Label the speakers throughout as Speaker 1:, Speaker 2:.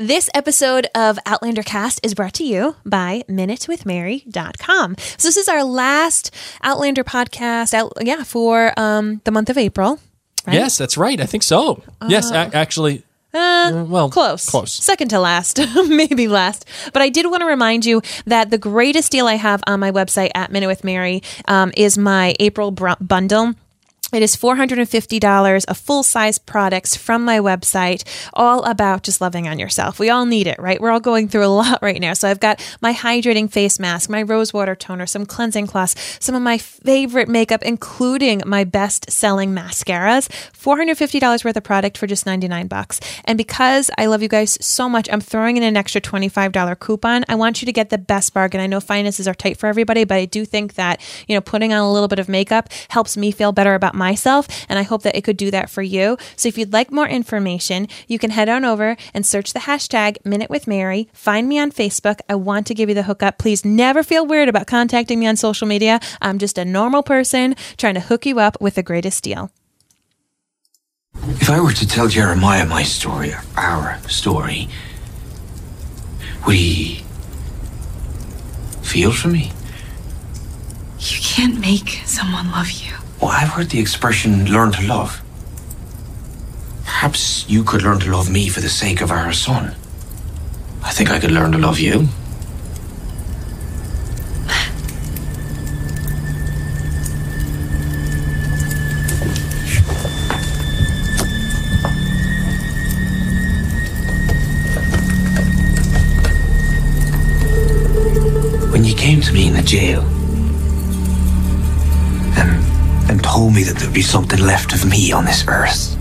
Speaker 1: This episode of Outlander Cast is brought to you by minutewithmary.com. So this is our last Outlander podcast out yeah, for um, the month of April. Right?
Speaker 2: Yes, that's right. I think so. yes, a- actually.
Speaker 1: Uh,
Speaker 2: well,
Speaker 1: close.
Speaker 2: Close.
Speaker 1: Second to last, maybe last. But I did want to remind you that the greatest deal I have on my website at Minute with Mary um, is my April br- bundle. It is $450 of full size products from my website, all about just loving on yourself. We all need it, right? We're all going through a lot right now. So I've got my hydrating face mask, my rose water toner, some cleansing cloths, some of my favorite makeup, including my best selling mascaras. $450 worth of product for just 99 bucks. And because I love you guys so much, I'm throwing in an extra $25 coupon. I want you to get the best bargain. I know finances are tight for everybody, but I do think that, you know, putting on a little bit of makeup helps me feel better about myself. And I hope that it could do that for you. So if you'd like more information, you can head on over and search the hashtag Minute with Mary. Find me on Facebook. I want to give you the hookup. Please never feel weird about contacting me on social media. I'm just a normal person trying to hook you up with the greatest deal.
Speaker 3: If I were to tell Jeremiah my story, our story, would he feel for me?
Speaker 4: You can't make someone love you.
Speaker 3: Well, I've heard the expression learn to love. Perhaps you could learn to love me for the sake of our son. I think I could learn to love you. When you came to me in the jail told me that there'd be something left of me on this earth.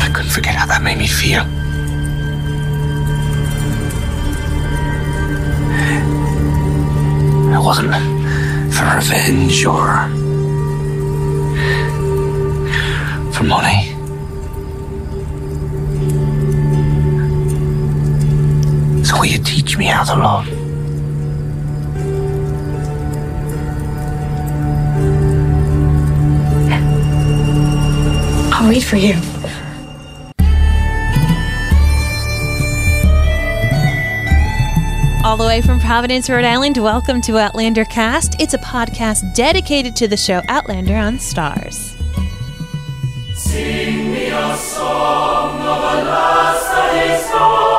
Speaker 3: I couldn't forget how that made me feel. It wasn't for revenge or for money. So will you teach me how to love?
Speaker 4: I'll wait for you.
Speaker 1: All the way from Providence, Rhode Island, welcome to Outlander Cast. It's a podcast dedicated to the show Outlander on Starz. Hello,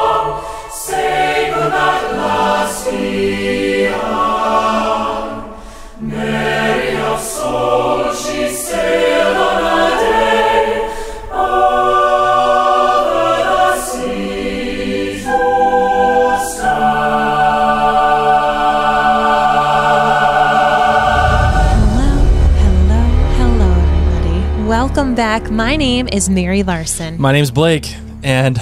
Speaker 1: back. My name is Mary Larson.
Speaker 2: My name's Blake, and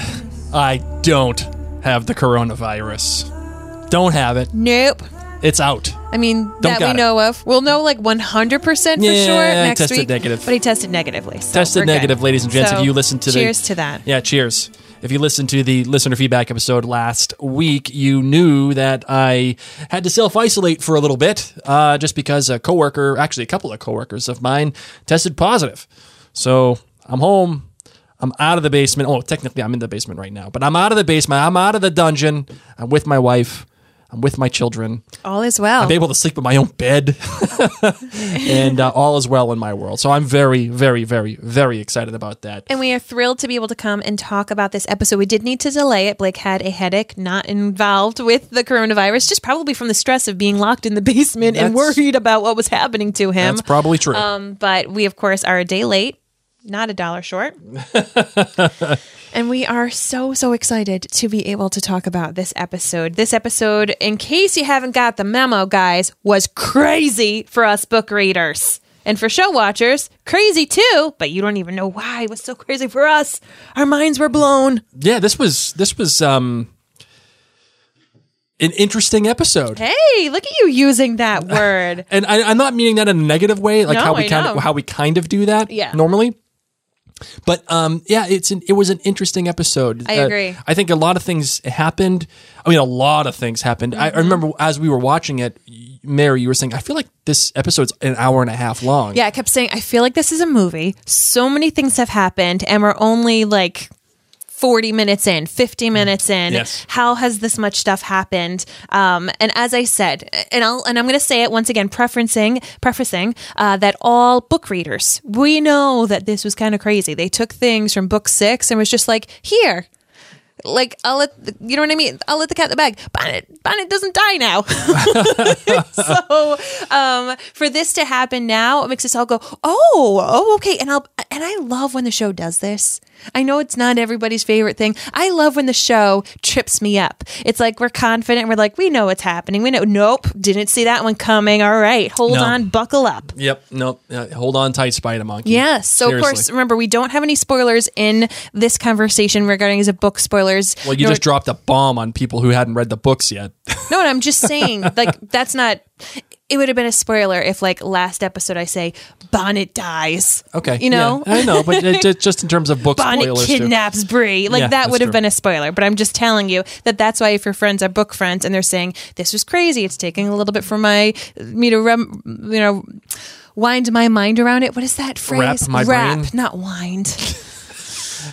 Speaker 2: I don't have the coronavirus. Don't have it.
Speaker 1: Nope.
Speaker 2: It's out.
Speaker 1: I mean, that we
Speaker 2: it.
Speaker 1: know of. We'll know like 100% for
Speaker 2: Yeah,
Speaker 1: sure next
Speaker 2: tested
Speaker 1: week.
Speaker 2: negative.
Speaker 1: But he tested negatively. so
Speaker 2: Tested
Speaker 1: we're good.
Speaker 2: negative, ladies and gents.
Speaker 1: So,
Speaker 2: if you listen to the
Speaker 1: cheers to that.
Speaker 2: Yeah, cheers. If you listened to the listener feedback episode last week, you knew that I had to self isolate for a little bit, uh, just because a coworker, actually a couple of coworkers of mine, tested positive. So I'm home. I'm out of the basement. Oh, technically, I'm in the basement right now, but I'm out of the basement. I'm out of the dungeon. I'm with my wife. I'm with my children.
Speaker 1: All is well.
Speaker 2: I'm able to sleep in my own bed, and uh, all is well in my world. So I'm very, very, very, very excited about that.
Speaker 1: And we are thrilled to be able to come and talk about this episode. We did need to delay it. Blake had a headache, not involved with the coronavirus, just probably from the stress of being locked in the basement and worried about what was happening to him.
Speaker 2: That's probably true.
Speaker 1: Um, but we, of course, are a day late, not a dollar short. and we are so, so excited to be able to talk about this episode. This episode, in case you haven't got the memo, guys, was crazy for us book readers. And for show watchers, crazy too, but you don't even know why it was so crazy for us. Our minds were blown.
Speaker 2: yeah, this was this was um an interesting episode.
Speaker 1: Hey, look at you using that word.
Speaker 2: And I, I'm not meaning that in a negative way, like
Speaker 1: No,
Speaker 2: how we
Speaker 1: I
Speaker 2: kind
Speaker 1: know.
Speaker 2: of how we kind of do that
Speaker 1: Yeah.
Speaker 2: normally. But um, yeah, it's an, it was an interesting episode.
Speaker 1: I
Speaker 2: Uh,
Speaker 1: agree.
Speaker 2: I think a lot of things happened. I mean, a lot of things happened. I, I
Speaker 1: Mm-hmm.
Speaker 2: remember as we were watching it, Mary, you were saying, I feel like this episode's an hour and a half long.
Speaker 1: Yeah, I kept saying, I feel like this is a movie. So many things have happened, and we're only like 40 minutes in, 50 minutes in.
Speaker 2: Yes.
Speaker 1: How has this much stuff happened? Um, and as I said, and I'll and I'm going to say it once again, preferencing prefacing uh, that all book readers, we know that this was kind of crazy. They took things from book six and was just like, here. Like I'll let the, you know what I mean. I'll let the cat in the bag. Bonnet Bonnet doesn't die now. so um, for this to happen now, it makes us all go, oh, oh, okay. And I'll and I love when the show does this. I know it's not everybody's favorite thing. I love when the show trips me up. It's like we're confident. We're like, we know what's happening. We know. Nope, didn't see that one coming. All right, hold
Speaker 2: No.
Speaker 1: on, buckle up.
Speaker 2: Yep. Nope. Uh, hold on tight, Spider Monkey.
Speaker 1: Yes. So of course, remember we don't have any spoilers in this conversation regarding as a book spoilers.
Speaker 2: Well, you
Speaker 1: nor-
Speaker 2: just dropped a bomb on people who hadn't read the books yet.
Speaker 1: No, and I'm just saying, like, that's not. It would have been a spoiler if, like, last episode I say Bonnet dies.
Speaker 2: Okay.
Speaker 1: you know,
Speaker 2: Yeah, I know, but it, ju- just in terms of book
Speaker 1: Bonnet
Speaker 2: spoilers. too.
Speaker 1: kidnaps Bree. Like
Speaker 2: Yeah,
Speaker 1: that would have
Speaker 2: true.
Speaker 1: been a spoiler. But I'm just telling you that that's why if your friends are book friends and they're saying this was crazy, it's taking a little bit for my me to rem, you know. Wind my mind around it. What is that phrase?
Speaker 2: my brain?
Speaker 1: not wind.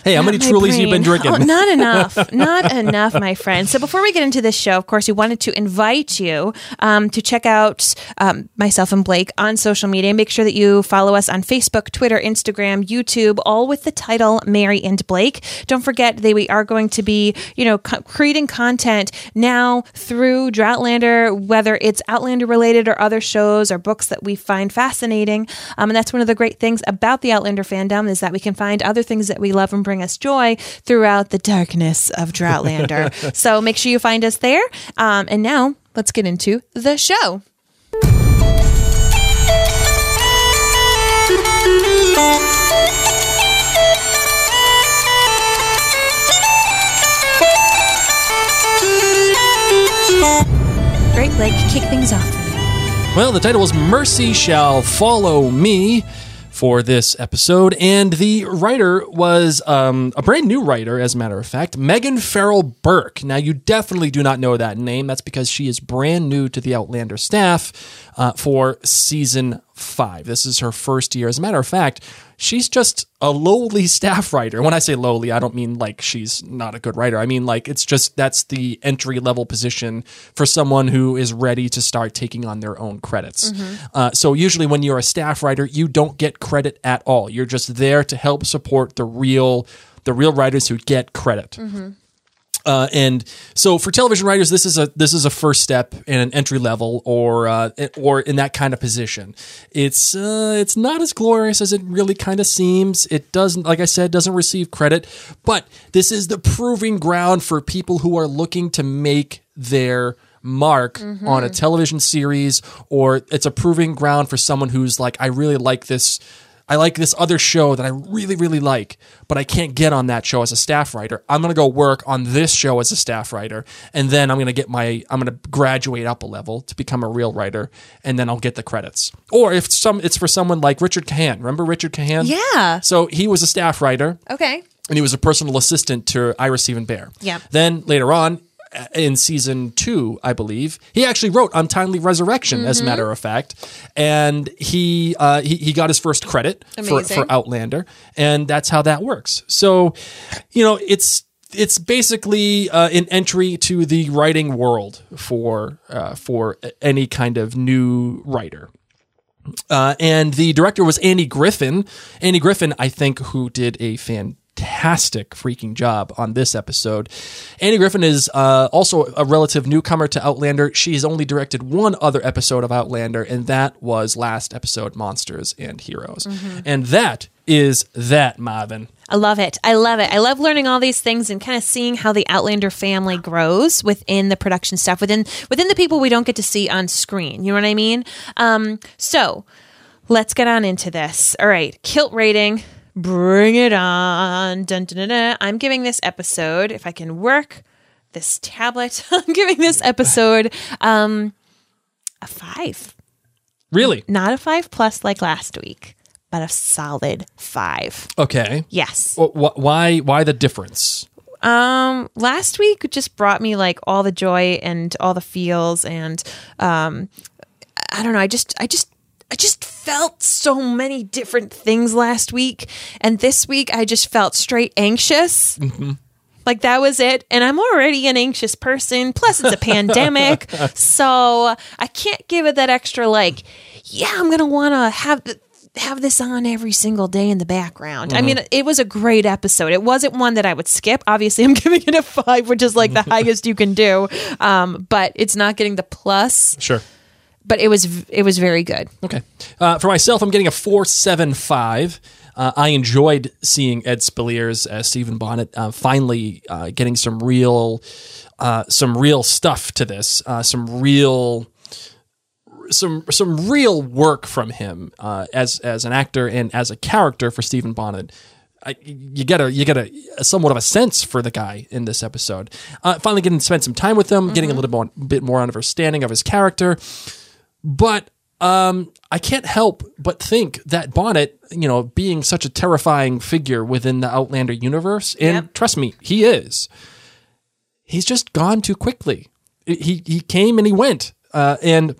Speaker 2: Hey, how many
Speaker 1: Not my
Speaker 2: Trulies you been drinking?
Speaker 1: Oh, not enough. not enough, my friend. So before we get into this show, of course, we wanted to invite you um, to check out um, myself and Blake on social media. Make sure that you follow us on Facebook, Twitter, Instagram, YouTube, all with the title Mary and Blake. Don't forget that we are going to be, you know, co- creating content now through Droughtlander, whether it's Outlander related or other shows or books that we find fascinating. Um, and that's one of the great things about the Outlander fandom is that we can find other things that we love and bring us joy throughout the darkness of Droughtlander. so make sure you find us there. Um, and now let's get into the show. Great, Blake, kick things off.
Speaker 2: Well, the title was Mercy Shall Follow Me for this episode, and the writer was um, a brand new writer, as a matter of fact, Megan Farrell Burke. Now, you definitely do not know that name. That's because she is brand new to the Outlander staff uh, for season five. This is her first year. As a matter of fact, she's just a lowly staff writer. When I say lowly, I don't mean like she's not a good writer. I mean like it's just that's the entry level position for someone who is ready to start taking on their own credits. Uh, so usually when you're a staff writer, you don't get credit at all. You're just there to help support the real the real writers who get credit. Uh, and so for television writers, this is a this is a first step in an entry level or uh, or in that kind of position. It's uh, it's not as glorious as it really kind of seems. It doesn't, like I said, doesn't receive credit. But this is the proving ground for people who are looking to make their mark on a television series, or it's a proving ground for someone who's like, I really like this. I like this other show that I really, really like, but I can't get on that show as a staff writer. I'm going to go work on this show as a staff writer, and then I'm going to get my, I'm going to graduate up a level to become a real writer, and then I'll get the credits. Or if some, it's for someone like Richard Kahan. Remember Richard Kahan?
Speaker 1: Yeah.
Speaker 2: So he was a staff writer
Speaker 1: Okay.
Speaker 2: and he was a personal assistant to Ira Steven Behr.
Speaker 1: Yeah.
Speaker 2: Then later on, in season two, I believe, he actually wrote Untimely Resurrection, as a matter of fact, and he uh, he, he got his first credit for,
Speaker 1: Amazing.
Speaker 2: for Outlander, and that's how that works. So, you know, it's it's basically uh, an entry to the writing world for uh, for any kind of new writer. Uh, and the director was Andy Griffin. Andy Griffin, I think, who did a fantastic freaking job on this episode. Andy Griffin is uh, also a relative newcomer to Outlander. She's only directed one other episode of Outlander, and that was last episode, Monsters and Heroes. And that is that, Marvin.
Speaker 1: I love it. I love it. I love learning all these things and kind of seeing how the Outlander family grows within the production stuff, within within the people we don't get to see on screen. You know what I mean? Um, so let's get on into this. All right, kilt rating. Bring it on. Dun, dun, dun. I'm giving this episode, if I can work this tablet, I'm giving this episode um, a five.
Speaker 2: Really?
Speaker 1: Not a five plus like last week, but a solid five.
Speaker 2: Okay.
Speaker 1: Yes.
Speaker 2: Wh- why? Why the difference?
Speaker 1: Um, last week just brought me like all the joy and all the feels and um I don't know. I just, I just, I just felt so many different things last week, and this week I just felt straight anxious. Like that was it. And I'm already an anxious person. Plus, it's a pandemic. So I can't give it that extra, like, yeah, I'm going to want to have. th- have this on every single day in the background. I mean, it was a great episode. It wasn't one that I would skip. Obviously, I'm giving it a five, which is like the highest you can do. Um, but it's not getting the plus.
Speaker 2: Sure.
Speaker 1: But it was it was very good.
Speaker 2: Okay. Uh, for myself, I'm getting a 475. Uh, I enjoyed seeing Ed Speleers as Stephen Bonnet uh, finally uh, getting some real, uh, some real stuff to this, uh, some real, some some real work from him uh, as as an actor and as a character for Stephen Bonnet. I, you get a you get a, a somewhat of a sense for the guy in this episode. Uh, finally, getting to spend some time with him, getting a little more, bit more understanding of his character but um, I can't help but think that Bonnet, you know, being such a terrifying figure within the Outlander universe, and
Speaker 1: Yep.
Speaker 2: trust me, he is. He's just gone too quickly. He he came and he went, uh, and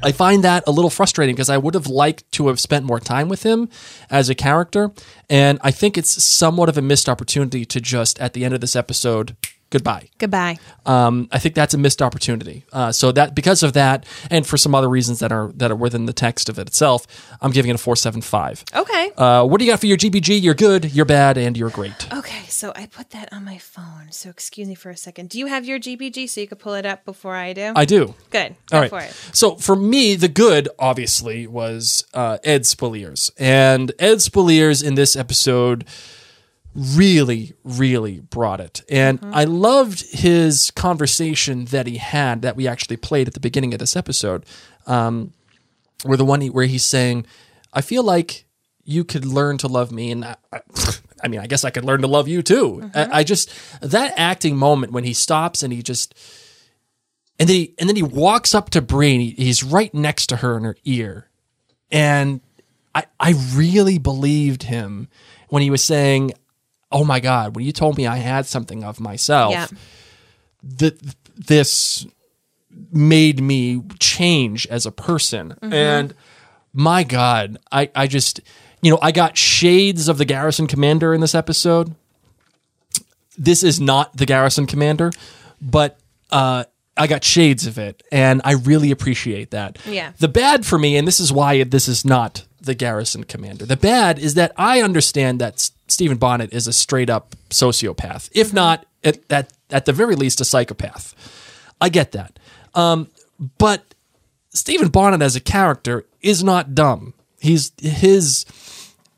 Speaker 2: I find that a little frustrating because I would have liked to have spent more time with him as a character, and I think it's somewhat of a missed opportunity to just at the end of this episode, goodbye.
Speaker 1: Goodbye.
Speaker 2: Um, I think that's a missed opportunity. Uh, so that because of that, and for some other reasons that are that are within the text of it itself, I'm giving it a four seven five.
Speaker 1: Okay.
Speaker 2: Uh, what do you got for your GBG? You're good, you're bad, and you're great.
Speaker 1: Okay, so I put that on my phone. So excuse me for a second. Do you have your GBG so you could pull it up before I do?
Speaker 2: I do.
Speaker 1: Good. Go
Speaker 2: All right.
Speaker 1: for it.
Speaker 2: So for me, the good obviously was uh, Ed Speleers, and Ed Speleers in this episode really, really brought it. And I loved his conversation that he had that we actually played at the beginning of this episode, um, where the one he, where he's saying, "I feel like you could learn to love me," and I, I, I mean, I guess I could learn to love you too. I, I just that acting moment when he stops and he just and then he, and then he walks up to Bree and he, he's right next to her in her ear. And I I really believed him when he was saying, "Oh my god, when you told me I had something of myself,
Speaker 1: Yeah.
Speaker 2: that this made me change as a person." And my god, I I just you know, I got shades of the Garrison Commander in this episode this is not the garrison commander, but uh, I got shades of it, and I really appreciate that.
Speaker 1: Yeah.
Speaker 2: The bad for me, and this is why this is not the garrison commander. The bad is that I understand that S- Stephen Bonnet is a straight up sociopath, if not at, at at the very least a psychopath. I get that, um, but Stephen Bonnet as a character is not dumb. He's his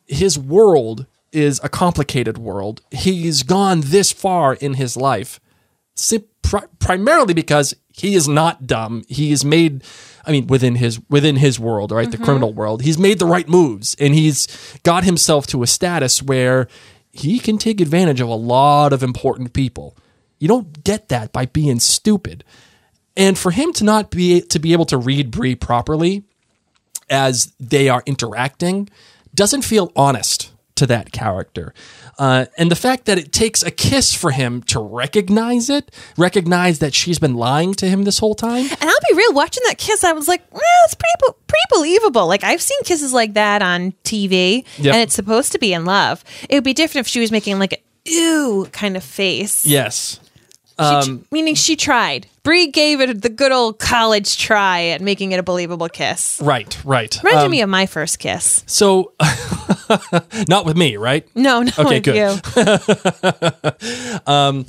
Speaker 2: his world is a complicated world. He's gone this far in his life, primarily because he is not dumb. He is made, I mean, within his within his world, right, the mm-hmm. criminal world. He's made the right moves, and he's got himself to a status where he can take advantage of a lot of important people. You don't get that by being stupid. And for him to not be to be able to read Bree properly as they are interacting doesn't feel honest to that character. Uh, and the fact that it takes a kiss for him to recognize it, recognize that she's been lying to him this whole time.
Speaker 1: And I'll be real, watching that kiss, I was like, well, it's pretty, pretty believable. Like, I've seen kisses like that on TV,
Speaker 2: Yep.
Speaker 1: and it's supposed to be in love. It would be different if she was making like a ew kind of face.
Speaker 2: Yes.
Speaker 1: She
Speaker 2: Um,
Speaker 1: tr- meaning she tried. Bree gave it the good old college try at making it a believable kiss.
Speaker 2: Right, right.
Speaker 1: Reminded
Speaker 2: Um,
Speaker 1: me of my first kiss.
Speaker 2: so, not with me, right?
Speaker 1: No, no,
Speaker 2: Okay,
Speaker 1: with
Speaker 2: good.
Speaker 1: you.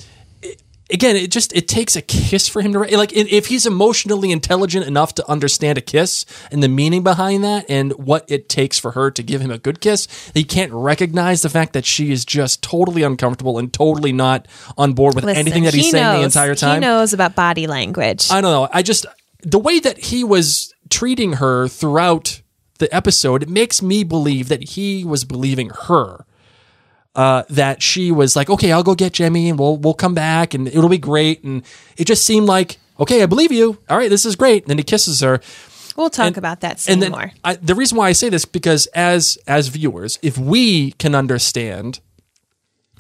Speaker 2: again, it just it takes a kiss for him to like if he's emotionally intelligent enough to understand a kiss and the meaning behind that and what it takes for her to give him a good kiss, he can't recognize the fact that she is just totally uncomfortable and totally not on board with
Speaker 1: Listen,
Speaker 2: anything that he's
Speaker 1: he
Speaker 2: saying the
Speaker 1: knows-
Speaker 2: entire
Speaker 1: He
Speaker 2: time.
Speaker 1: knows about body language.
Speaker 2: I don't know. I just the way that he was treating her throughout the episode, it makes me believe that he was believing her. Uh, that she was like, okay, I'll go get Jemmy and we'll we'll come back and it'll be great. And it just seemed like, okay, I believe you. All right, this is great. And then he kisses her.
Speaker 1: we'll talk
Speaker 2: and-
Speaker 1: about that
Speaker 2: And then
Speaker 1: more.
Speaker 2: I, the reason why I say this because as as viewers, if we can understand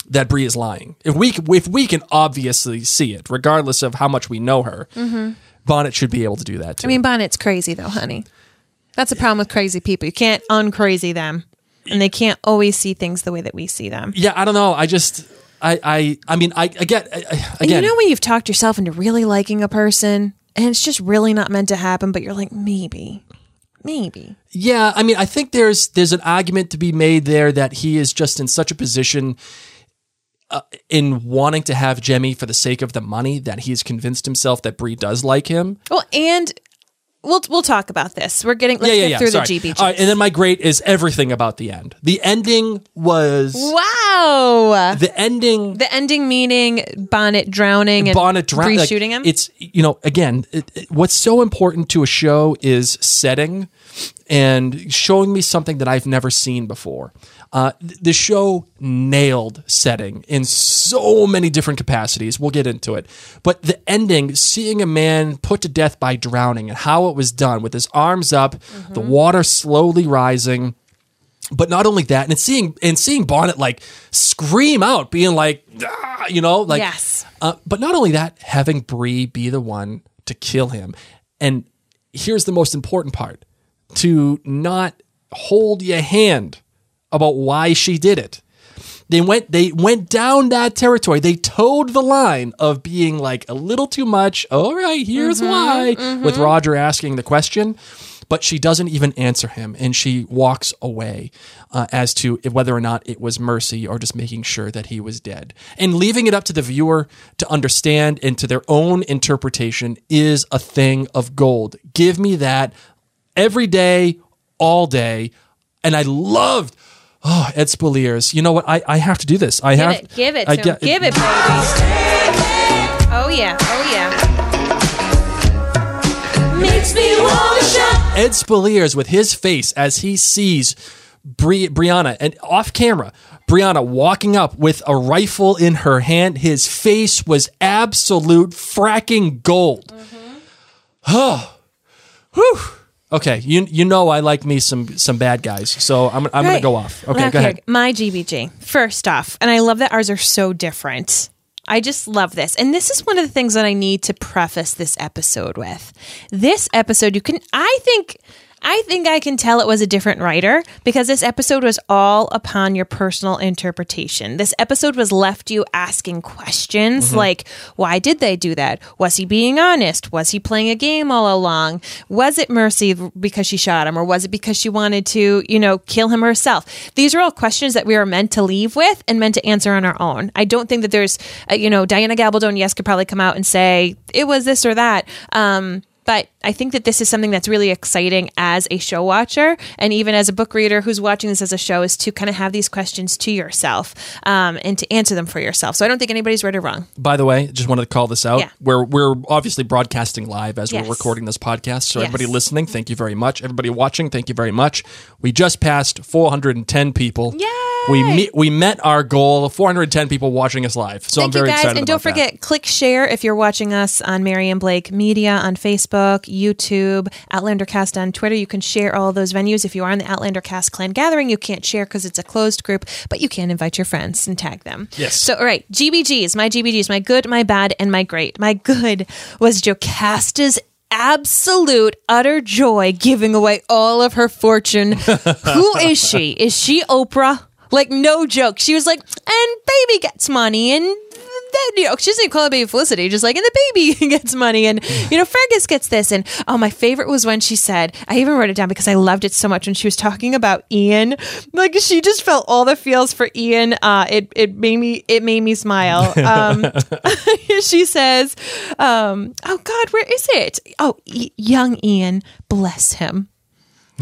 Speaker 2: that Bree is lying. If we if we can obviously see it, regardless of how much we know her, Bonnet should be able to do that too.
Speaker 1: Mm-hmm. I mean, Bonnet's crazy though, honey. That's a problem with crazy people. You can't uncrazy them, and they can't always see things the way that we see them.
Speaker 2: yeah, I don't know. I just I I I mean I again I- again
Speaker 1: you know when you've talked yourself into really liking a person, and it's just really not meant to happen, but you're like, maybe, maybe.
Speaker 2: Yeah, I mean, I think there's there's an argument to be made there that he is just in such a position uh, in wanting to have Jemmy for the sake of the money that he's convinced himself that Bree does like him.
Speaker 1: Well, and we'll we'll talk about this. We're getting let's
Speaker 2: yeah, yeah,
Speaker 1: get
Speaker 2: yeah.
Speaker 1: through
Speaker 2: Sorry.
Speaker 1: the GBG.
Speaker 2: All right, and then my great is everything about the end. The ending was
Speaker 1: wow.
Speaker 2: the ending.
Speaker 1: The ending meaning Bonnet drowning and
Speaker 2: Bonnet drown-
Speaker 1: Bree
Speaker 2: like,
Speaker 1: shooting him.
Speaker 2: It's you know again, it, it- what's so important to a show is setting and showing me something that I've never seen before. Uh, the show nailed setting in so many different capacities. We'll get into it, but the ending, seeing a man put to death by drowning and how it was done with his arms up,
Speaker 1: Mm-hmm.
Speaker 2: the water slowly rising but not only that, and seeing and seeing Bonnet like scream out, being like, "Ah," you know, like
Speaker 1: Yes.
Speaker 2: Uh, but not only that, having Bree be the one to kill him, and here's the most important part: to not hold your hand about why she did it. They went they went down that territory. They towed the line of being like a little too much. All right, here's why with Roger asking the question, but she doesn't even answer him and she walks away uh, as to whether or not it was mercy or just making sure that he was dead. And leaving it up to the viewer to understand and to their own interpretation is a thing of gold. Give me that every day, all day. And I loved oh Ed Speleers. You know what? I, I have to do this. I
Speaker 1: give
Speaker 2: have
Speaker 1: it, give it,
Speaker 2: I
Speaker 1: to him. give it, baby. Oh yeah, oh yeah.
Speaker 5: Makes me wanna shout.
Speaker 2: Ed Spaliers with his face as he sees Bri- Brianna and off camera, Brianna walking up with a rifle in her hand. His face was absolute fracking gold. Oh, whew. Okay, you you know I like me some some bad guys, so I'm I'm gonna go off. Okay, go ahead.
Speaker 1: My GBG. First off, and I love that ours are so different. I just love this. And this is one of the things that I need to preface this episode with. This episode, you can, I think, I think I can tell it was a different writer because this episode was all upon your personal interpretation. This episode was left you asking questions like, why did they do that? Was he being honest? Was he playing a game all along? Was it mercy because she shot him or was it because she wanted to, you know, kill him herself? These are all questions that we are meant to leave with and meant to answer on our own. I don't think that there's, uh, you know, Diana Gabaldon, yes, could probably come out and say it was this or that. Um, but I think that this is something that's really exciting as a show watcher and even as a book reader who's watching this as a show is to kind of have these questions to yourself um, and to answer them for yourself. So I don't think anybody's right or wrong.
Speaker 2: By the way, just wanted to call this out.
Speaker 1: Yeah.
Speaker 2: We're we're obviously broadcasting live as
Speaker 1: Yes.
Speaker 2: we're recording this podcast. So
Speaker 1: Yes.
Speaker 2: everybody listening, thank you very much. Everybody watching, thank you very much. We just passed 410 people.
Speaker 1: Yay!
Speaker 2: We me- we met our goal of 410 people watching us live. So
Speaker 1: Thank
Speaker 2: I'm very
Speaker 1: you guys.
Speaker 2: excited
Speaker 1: And don't
Speaker 2: about that.
Speaker 1: forget, click share if you're watching us on Mary and Blake Media on Facebook, YouTube, Outlandercast on Twitter. You can share all those venues. If you are in the Outlandercast clan gathering, you can't share because it's a closed group, but you can invite your friends and tag them.
Speaker 2: Yes.
Speaker 1: So, all right, GBGs, my GBGs, my good, my bad, and my great. My good was Jocasta's absolute utter joy giving away all of her fortune. Who is she? Is she Oprah? Like no joke. She was like, and baby gets money and then you know she doesn't call it baby Felicity, just like and the baby gets money and you know Fergus gets this and oh my favorite was when she said I even wrote it down because I loved it so much when she was talking about Ian. Like she just felt all the feels for Ian. Uh it it made me it made me smile. Um she says um oh god where is it? Oh y- young Ian bless him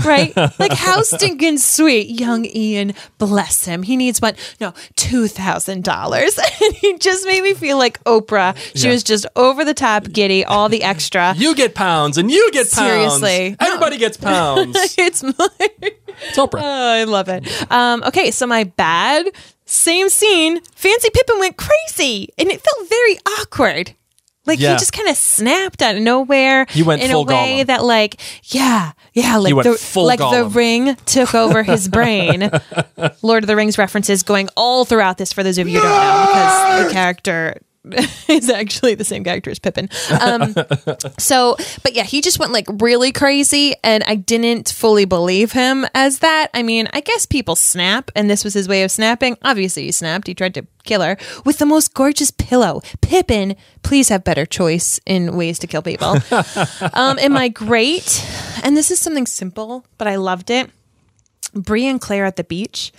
Speaker 1: right? Like how stinking sweet, young Ian. Bless him. He needs what? No, two thousand dollars. And he just made me feel like Oprah. She
Speaker 2: Yeah.
Speaker 1: was just over the top, giddy, all the extra.
Speaker 2: You get pounds and you get pounds.
Speaker 1: Seriously.
Speaker 2: Everybody gets pounds.
Speaker 1: it's my,
Speaker 2: it's Oprah.
Speaker 1: oh, I love it. Um, okay, so my bad. Same scene. Fancy Pippin went crazy, and it felt very awkward. Like
Speaker 2: Yeah.
Speaker 1: he just kind of snapped out of nowhere.
Speaker 2: He went
Speaker 1: in a way
Speaker 2: Gollum.
Speaker 1: that, like, yeah, yeah, like the like the ring took over his brain. Lord of the Rings references going all throughout this for those of you who don't know because the character is actually the same character as Pippin. Um, so, but yeah, he just went like really crazy, and I didn't fully believe him as that. I mean, I guess people snap, and this was his way of snapping. Obviously, he snapped. He tried to kill her with the most gorgeous pillow. Pippin, please have better choice in ways to kill people. um, am I great? And this is something simple, but I loved it. Bree and Claire at the beach.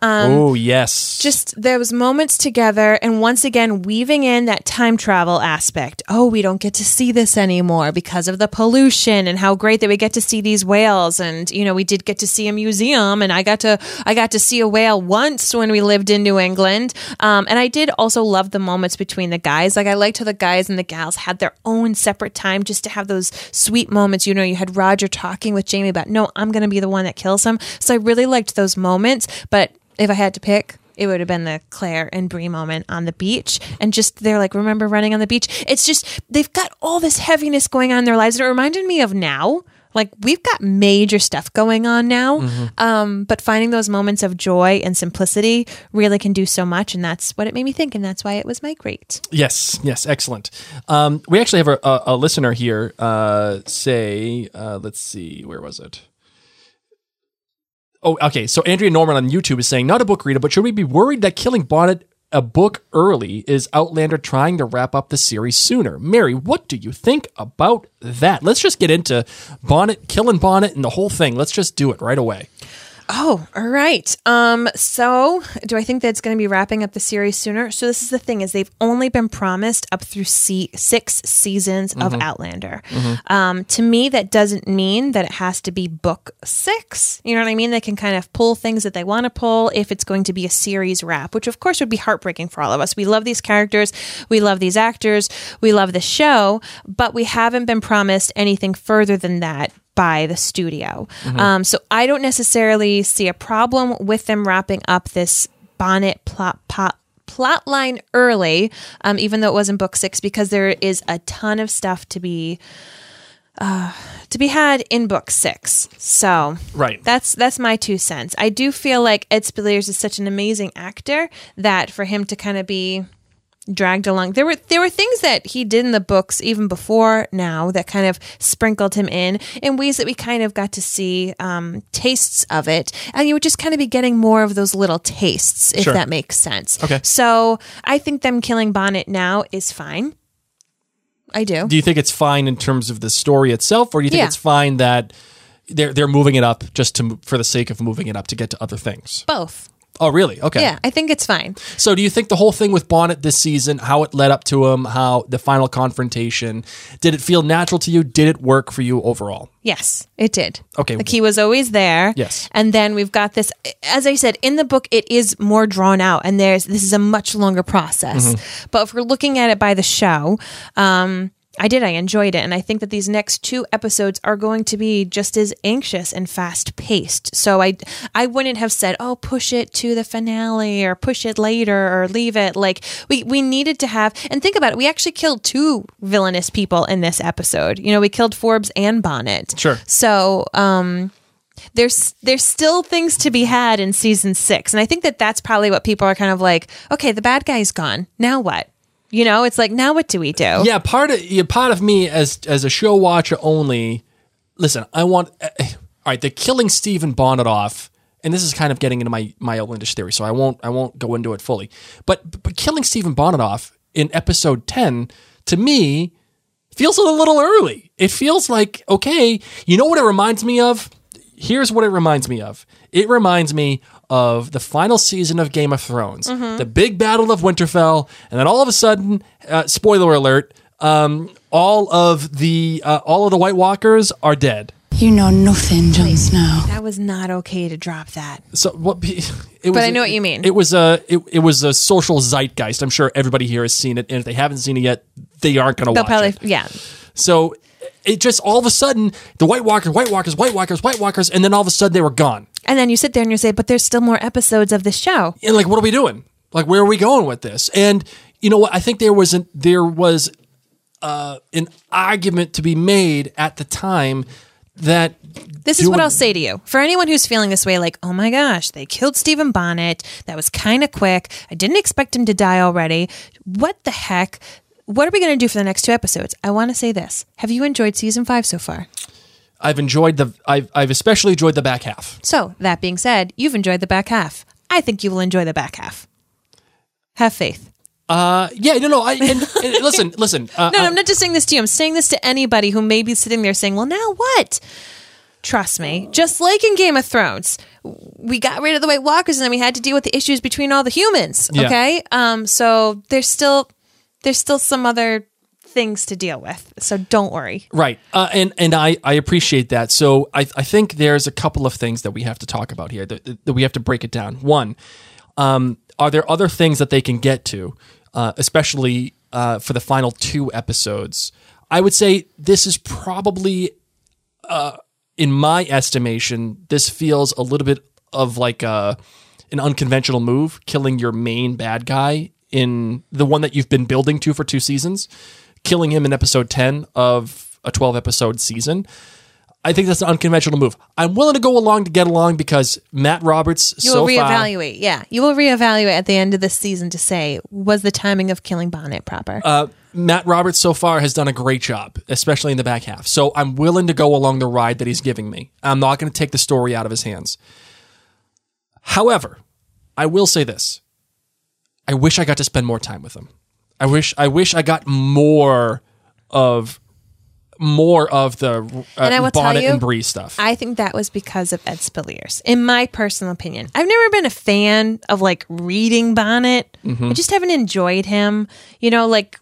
Speaker 2: Oh yes.
Speaker 1: just those moments together and once again weaving in that time travel aspect. Oh we don't get to see this anymore because of the pollution and how great that we get to see these whales. And you know we did get to see a museum and i got to i got to see a whale once when we lived in new england. Um, and i did also love the moments between the guys. Like i liked how the guys and the gals had their own separate time just to have those sweet moments. You know you had roger talking with jamie about no i'm gonna be the one that kills him. so i really liked those moments but if I had to pick, it would have been the Claire and Bree moment on the beach. And just they're like, remember running on the beach? It's just they've got all this heaviness going on in their lives. And it reminded me of now. Like we've got major stuff going on now. Um, but finding those moments of joy and simplicity really can do so much. And that's what it made me think. And that's why it was my great.
Speaker 2: Yes, yes, excellent. Um, we actually have a, a, a listener here uh, say, uh, let's see, where was it? Oh, okay. So Andrea Norman on YouTube is saying, not a book reader, but should we be worried that killing Bonnet a book early is Outlander trying to wrap up the series sooner? Mary, what do you think about that? Let's just get into Bonnet, killing Bonnet, and the whole thing. Let's just do it right away.
Speaker 1: Oh, all right. Um, so do I think that's going to be wrapping up the series sooner? So this is the thing: is they've only been promised up through se- six seasons of Outlander. Um, to me, that doesn't mean that it has to be book six. You know what I mean? They can kind of pull things that they want to pull if it's going to be a series wrap, which of course would be heartbreaking for all of us. We love these characters, we love these actors, we love the show, but we haven't been promised anything further than that by the studio. Um, so I don't necessarily see a problem with them wrapping up this bonnet plot plot plot line early, um, even though it was in book six, because there is a ton of stuff to be uh, to be had in book six. So
Speaker 2: Right.
Speaker 1: that's that's my two cents. I do feel like Ed Speleers is such an amazing actor that for him to kind of be dragged along. There were there were things that he did in the books even before now that kind of sprinkled him in in ways that we kind of got to see um, tastes of it, and you would just kind of be getting more of those little tastes, if
Speaker 2: Sure.
Speaker 1: that makes sense.
Speaker 2: Okay.
Speaker 1: So I think them killing Bonnet now is fine. I do.
Speaker 2: Do you think it's fine in terms of the story itself, or do you think
Speaker 1: Yeah.
Speaker 2: it's fine that they're they're moving it up just to for the sake of moving it up to get to other things?
Speaker 1: Both.
Speaker 2: Oh, really? Okay.
Speaker 1: Yeah, I think it's fine.
Speaker 2: So, do you think the whole thing with Bonnet this season, how it led up to him, how the final confrontation, did it feel natural to you? Did it work for you overall?
Speaker 1: Yes, it did.
Speaker 2: Okay.
Speaker 1: Like he was always there.
Speaker 2: Yes.
Speaker 1: And then we've got this as I said, in the book it is more drawn out and there's this is a much longer process.
Speaker 2: Mm-hmm.
Speaker 1: But if we're looking at it by the show, um I did. I enjoyed it. And I think that these next two episodes are going to be just as anxious and fast paced. So I I wouldn't have said, oh, push it to the finale or push it later or leave it. Like we, we needed to have and think about it, we actually killed two villainous people in this episode. You know, we killed Forbes and Bonnet.
Speaker 2: Sure.
Speaker 1: So um there's there's still things to be had in season six, and I think that that's probably what people are kind of like. Okay, the bad guy's gone. Now what? You know, it's like now what do we do?
Speaker 2: Yeah, part of yeah, part of me as as a show watcher only. Listen, I want. Uh, all right, they're killing Stephen Bonnet off, and this is kind of getting into my my outlandish theory, so I won't I won't go into it fully. But but killing Stephen Bonnet off in episode ten to me feels a little early. It feels like okay, you know what it reminds me of? Here's what it reminds me of. It reminds me of the final season of Game of Thrones, the big battle of Winterfell, and then all of a sudden, uh, spoiler alert, um, all of the uh, all of the White Walkers are dead.
Speaker 4: You know nothing, Jon Snow.
Speaker 1: That was not okay to drop that.
Speaker 2: So what? It was,
Speaker 1: But I know what you mean.
Speaker 2: It was a it, it was a social zeitgeist. I'm sure everybody here has seen it, and if they haven't seen it yet, they aren't going to
Speaker 1: They'll
Speaker 2: watch
Speaker 1: probably
Speaker 2: it.
Speaker 1: yeah.
Speaker 2: So it just all of a sudden the White Walkers, White Walkers, White Walkers, White Walkers, and then all of a sudden they were gone.
Speaker 1: And then you sit there and you say, but there's still more episodes of this show.
Speaker 2: And like, what are we doing? Like, where are we going with this? And you know what? I think there was an, there was uh, an argument to be made at the time that
Speaker 1: This is what I'll say to you. For anyone who's feeling this way, like, oh my gosh, they killed Stephen Bonnet. That was kind of quick. I didn't expect him to die already. What the heck? What are we going to do for the next two episodes? I want to say this. Have you enjoyed season five so far?
Speaker 2: I've enjoyed the I've I've especially enjoyed the back half.
Speaker 1: So, that being said, you've enjoyed the back half. I think you will enjoy the back half. Have faith.
Speaker 2: Uh, yeah, no, no. I and, and listen, listen. Uh,
Speaker 1: No,
Speaker 2: I-
Speaker 1: I'm not just saying this to you. I'm saying this to anybody who may be sitting there saying, well, now what? Trust me, just like in Game of Thrones, we got rid of the White Walkers and then we had to deal with the issues between all the humans.
Speaker 2: Yeah.
Speaker 1: Okay? Um, so there's still there's still some other things to deal with. So don't worry.
Speaker 2: Right. Uh, and and I, I appreciate that. So I, I think there's a couple of things that we have to talk about here that, that we have to break it down. One, um, are there other things that they can get to, uh, especially uh, for the final two episodes? I would say this is probably, uh, in my estimation, this feels a little bit of like a, an unconventional move, killing your main bad guy in the one that you've been building to for two seasons, killing him in episode 10 of a 12 episode season. I think that's an unconventional move. I'm willing to go along to get along because Matt Roberts
Speaker 1: You
Speaker 2: so
Speaker 1: will
Speaker 2: far
Speaker 1: reevaluate. yeah. You will reevaluate at the end of the season to say, was the timing of killing Bonnet proper?
Speaker 2: uh, Matt Roberts so far has done a great job, especially in the back half. So I'm willing to go along the ride that he's giving me. I'm not going to take the story out of his hands. However, I will say this: I wish I got to spend more time with him. I wish I wish I got more of more of the uh,
Speaker 1: And I will
Speaker 2: Bonnet
Speaker 1: you,
Speaker 2: and Bree stuff.
Speaker 1: I think that was because of Ed Speleers, in my personal opinion. I've never been a fan of like reading Bonnet. I just haven't enjoyed him. You know, like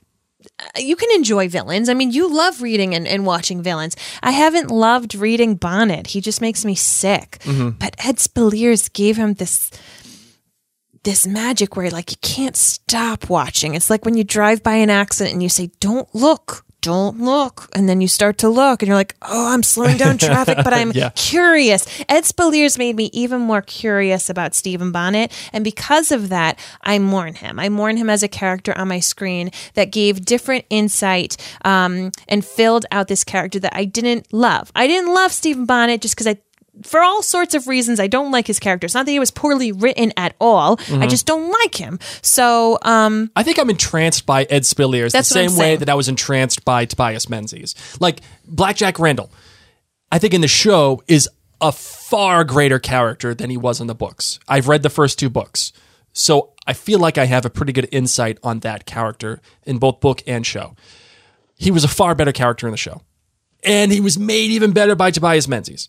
Speaker 1: uh, you can enjoy villains. I mean, you love reading and, and watching villains. I haven't loved reading Bonnet. He just makes me sick. But Ed Speleers gave him this this magic where like you can't stop watching. It's like when you drive by an accident and you say, "Don't look." Don't look. And then you start to look and you're like, oh, I'm slowing down traffic, but I'm
Speaker 2: Yeah.
Speaker 1: curious. Ed Speleers made me even more curious about Stephen Bonnet. And because of that, I mourn him. I mourn him as a character on my screen that gave different insight um, and filled out this character that I didn't love. I didn't love Stephen Bonnet just because I for all sorts of reasons, I don't like his character. It's not that he was poorly written at all.
Speaker 2: Mm-hmm.
Speaker 1: I just don't like him. So, um,
Speaker 2: I think I'm entranced by Ed
Speaker 1: Speleers
Speaker 2: the same way that I was entranced by Tobias Menzies. Like Blackjack Randall, I think in the show is a far greater character than he was in the books. I've read the first two books. So I feel like I have a pretty good insight on that character in both book and show. He was a far better character in the show. And he was made even better by Tobias Menzies.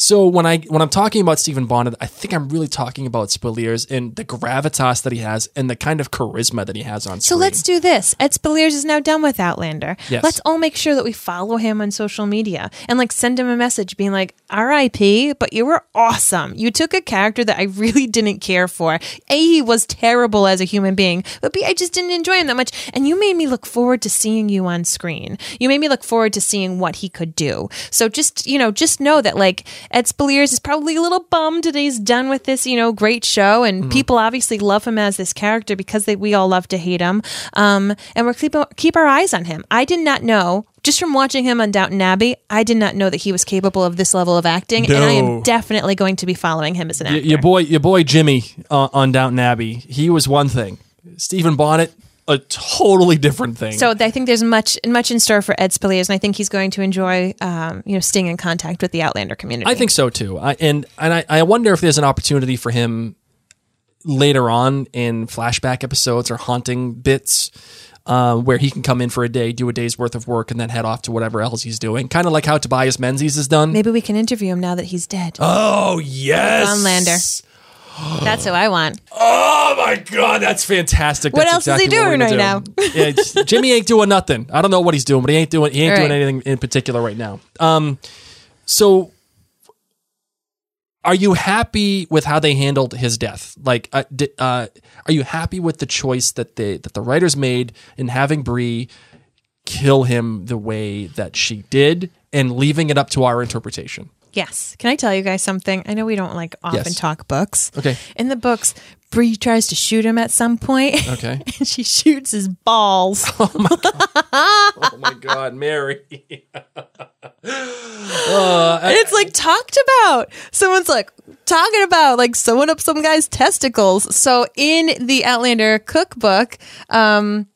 Speaker 2: So when I when I'm talking about Stephen Bonnet, I think I'm really talking about Speleers and the gravitas that he has and the kind of charisma that he has on screen.
Speaker 1: so let's do this. Ed Speleers is now done with Outlander.
Speaker 2: Yes.
Speaker 1: Let's all make sure that we follow him on social media and like send him a message being like, RIP, but you were awesome. You took a character that I really didn't care for. A, he was terrible as a human being, but B, I just didn't enjoy him that much. And you made me look forward to seeing you on screen. You made me look forward to seeing what he could do. So just, you know, just know that like Ed Speleers is probably a little bummed that he's done with this, you know, great show. And people obviously love him as this character because they, we all love to hate him. Um, and we're keep, keep our eyes on him. I did not know. Just from watching him on Downton Abbey, I did not know that he was capable of this level of acting, and I am definitely going to be following him as an actor.
Speaker 2: Y- your boy, your boy Jimmy uh, on Downton Abbey, he was one thing. Stephen Bonnet, a totally different thing.
Speaker 1: So I think there's much much in store for Ed Speleers, and I think he's going to enjoy, um, you know, staying in contact with the Outlander community.
Speaker 2: I think so too. I, and and I, I wonder if there's an opportunity for him later on in flashback episodes or haunting bits. Uh, where he can come in for a day, do a day's worth of work, and then head off to whatever else he's doing. Kind of like how Tobias Menzies has done.
Speaker 1: maybe we can interview him now that he's dead.
Speaker 2: Oh yes,
Speaker 1: John Lander. That's who I want.
Speaker 2: Oh my god, that's fantastic.
Speaker 1: What
Speaker 2: That's
Speaker 1: else is he
Speaker 2: exactly
Speaker 1: doing right
Speaker 2: do. Yeah, Jimmy ain't doing nothing. I don't know what he's doing, but he ain't doing he ain't
Speaker 1: All
Speaker 2: doing anything in particular right now. Um, so are you happy with how they handled his death? Like, uh, uh, are you happy with the choice that they that the writers made in having Bree kill him the way that she did and leaving it up to our interpretation?
Speaker 1: Yes. Can I tell you guys something? I know we don't like often
Speaker 2: Yes.
Speaker 1: talk books.
Speaker 2: Okay.
Speaker 1: In the books, Bree tries to shoot him at some point.
Speaker 2: Okay.
Speaker 1: and she shoots his balls.
Speaker 2: oh my God, Mary.
Speaker 1: And it's like talked about. Someone's like talking about like sewing up some guy's testicles. So in the Outlander cookbook, um,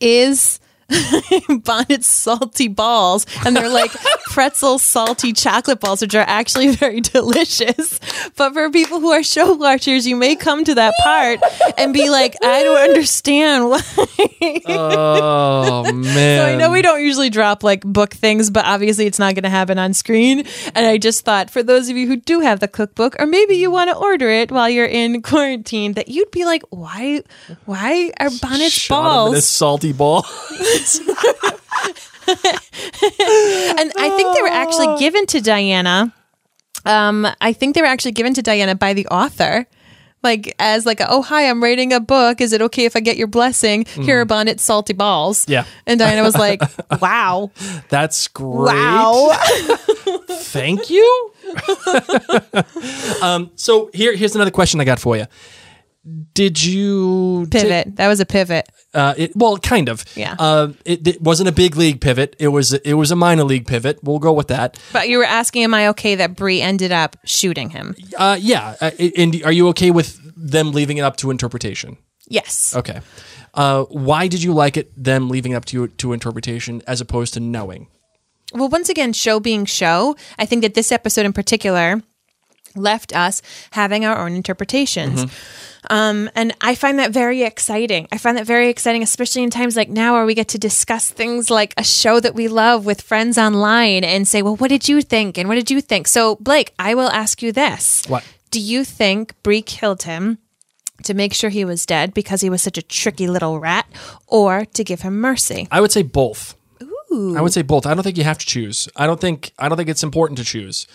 Speaker 1: is Bonnet's salty balls, and they're like pretzel salty chocolate balls, which are actually very delicious. But for people who are show watchers, you may come to that part and be like, I don't understand why.
Speaker 2: oh man.
Speaker 1: So I know we don't usually drop like book things, but obviously it's not going to happen on screen. And I just thought for those of you who do have the cookbook, or maybe you want to order it while you're in quarantine, that you'd be like, why, why are Bonnet's
Speaker 2: Shot him
Speaker 1: balls?
Speaker 2: salty ball.
Speaker 1: And I think they were actually given to Diana. Um, I think they were actually given to Diana by the author. Like as like a, oh hi I'm writing a book is it okay if I get your blessing here are Bonnet's salty balls
Speaker 2: Mm. Yeah.
Speaker 1: and Diana was like wow
Speaker 2: That's great.
Speaker 1: wow
Speaker 2: Thank you. um, so here, here's another question I got for you. Did you
Speaker 1: pivot that was a pivot
Speaker 2: Uh, it, well, kind of.
Speaker 1: Yeah.
Speaker 2: Uh, it, it wasn't a big league pivot. It was it was a minor league pivot. We'll go with that.
Speaker 1: But you were asking, am I okay that Bree ended up shooting him?
Speaker 2: Uh, yeah. Uh, and are you okay with them leaving it up to interpretation?
Speaker 1: Yes.
Speaker 2: Okay. Uh, why did you like it them leaving it up to to interpretation as opposed to knowing?
Speaker 1: Well, once again, show being show, I think that this episode in particular left us having our own interpretations. Um, and I find that very exciting. I find that very exciting, especially in times like now where we get to discuss things like a show that we love with friends online and say, well, what did you think? And what did you think? So, Blake, I will ask you this.
Speaker 2: What?
Speaker 1: Do you think Bree killed him to make sure he was dead because he was such a tricky little rat or to give him mercy?
Speaker 2: I would say both. I would say both. I don't think you have to choose. I don't think I don't think it's important to choose.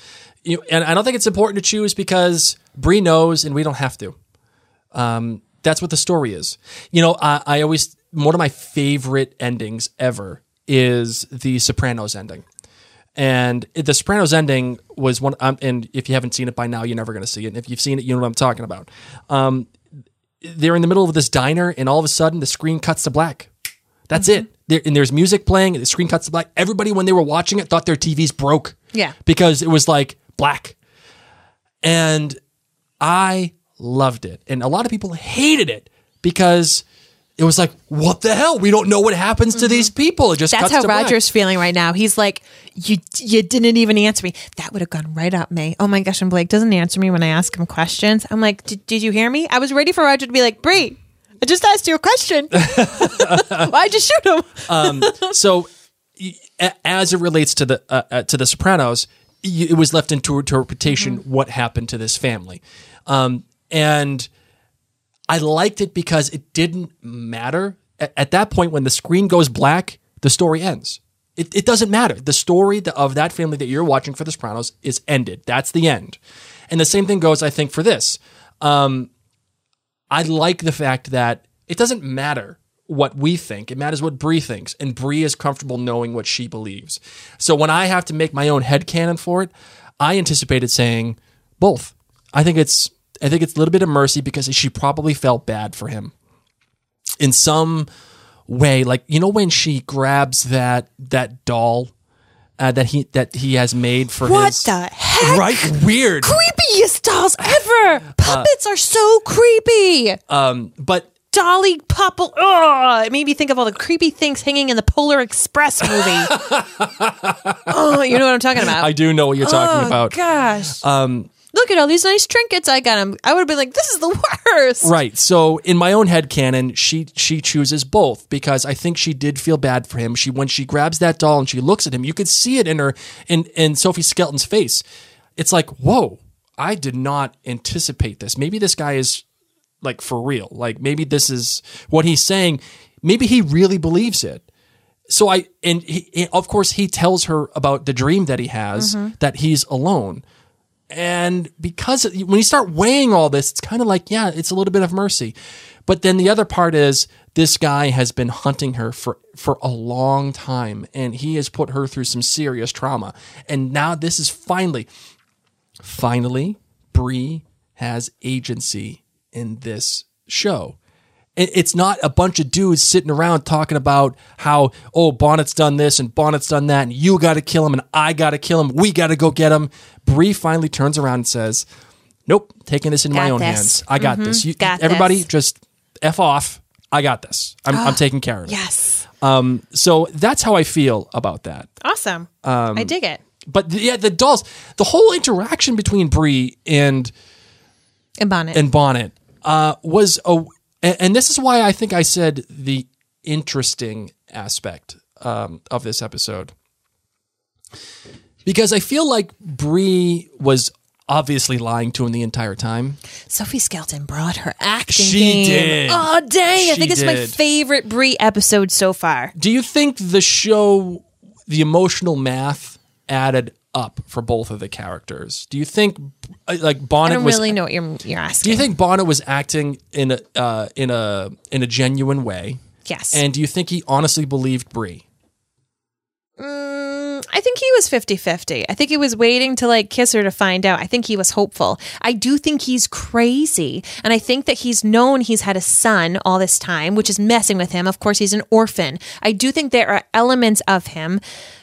Speaker 2: You, and I don't think it's important to choose because Bree knows and we don't have to. Um, that's what the story is. You know, I, I always one of my favorite endings ever is the Sopranos ending. And the Sopranos ending was one. Um, and if you haven't seen it by now, you're never going to see it. And if you've seen it, you know what I'm talking about. Um, they're in the middle of this diner, and all of a sudden, the screen cuts to black. That's it. There, and there's music playing, and the screen cuts to black. Everybody, when they were watching it, thought their TVs broke.
Speaker 1: Yeah.
Speaker 2: Because it was like black. And I loved it. And a lot of people hated it because it was like, what the hell? We don't know what happens to these people. It just
Speaker 1: That's
Speaker 2: cuts
Speaker 1: how. Roger's feeling right now. He's like, "You, you didn't even answer me. That would have gone right up me. Oh my gosh!" And Blake doesn't answer me when I ask him questions. I'm like, "Did did you hear me? I was ready for Roger to be like, Bree, I just asked you a question. Why'd you shoot him?
Speaker 2: so y- a- as it relates to the uh, uh, to the Sopranos, it was left into interpretation what happened to this family, um, and I liked it because it didn't matter at, at that point when the screen goes black, the story ends. It, it doesn't matter. The story of that family that you're watching for The Sopranos is ended. That's the end, and the same thing goes, I think, for this. Um, I like the fact that it doesn't matter what we think. It matters what Bree thinks. And Bree is comfortable knowing what she believes. So when I have to make my own head headcanon for it, I anticipated saying both. I think it's I think it's a little bit of mercy because she probably felt bad for him. In some way, like you know when she grabs that that doll uh, that he that he has made for
Speaker 1: What
Speaker 2: his
Speaker 1: the heck?
Speaker 2: right weird
Speaker 1: Creepiest dolls ever. Puppets are so creepy.
Speaker 2: um but
Speaker 1: Dolly Popple. Oh, it made me think of all the creepy things hanging in the Polar Express movie. oh, you know what I'm talking about.
Speaker 2: I do know what you're talking
Speaker 1: oh,
Speaker 2: about.
Speaker 1: gosh. Um, Look at all these nice trinkets I got him. I would have been like, this is the worst.
Speaker 2: Right. So in my own head canon, she she chooses both because I think she did feel bad for him. She when she grabs that doll and she looks at him, you could see it in her in in Sophie Skelton's face. It's like, whoa, I did not anticipate this. Maybe this guy is like for real. Like maybe this is what he's saying. Maybe he really believes it. So I and he, of course he tells her about the dream that he has mm-hmm. that he's alone. And because when you start weighing all this, it's kind of like, yeah, it's a little bit of mercy. But then the other part is this guy has been hunting her for for a long time and he has put her through some serious trauma. And now this is finally finally Bree has agency in this show. It's not a bunch of dudes sitting around talking about how, oh, Bonnet's done this and Bonnet's done that, and you got to kill him and I got to kill him. We got to go get him. Bree finally turns around and says, Nope, taking this in my own
Speaker 1: this.
Speaker 2: hands. I got mm-hmm. this. You,
Speaker 1: Got
Speaker 2: everybody,
Speaker 1: this.
Speaker 2: just f off. I got this. I'm, I'm ah, taking care of it.
Speaker 1: Yes.
Speaker 2: Um, so that's how I feel about that.
Speaker 1: Awesome.
Speaker 2: Um,
Speaker 1: I dig it.
Speaker 2: But the- yeah, the dolls, the whole interaction between Bree and
Speaker 1: And Bonnet.
Speaker 2: and Bonnet uh, was a, and, this is why I think I said the interesting aspect um, of this episode because I feel like Bree was obviously lying to him the entire time.
Speaker 1: Sophie Skelton brought her acting
Speaker 2: She
Speaker 1: game.
Speaker 2: did.
Speaker 1: Oh dang! I think it's my favorite Bree episode so far.
Speaker 2: Do you think the show, the emotional math, added up for both of the characters? Do you think uh, like
Speaker 1: I
Speaker 2: Bonnet
Speaker 1: don't
Speaker 2: was?
Speaker 1: really know what you're you're asking.
Speaker 2: do you think Bonnet was acting in a uh, in a in a genuine way?
Speaker 1: Yes.
Speaker 2: And do you think he honestly believed Bree?
Speaker 1: Mm, I think he was 50-50. I think he was waiting to like kiss her to find out. I think he was hopeful. I do think he's crazy. And I think that he's known he's had a son all this time, which is messing with him. Of course, he's an orphan. I do think there are elements of him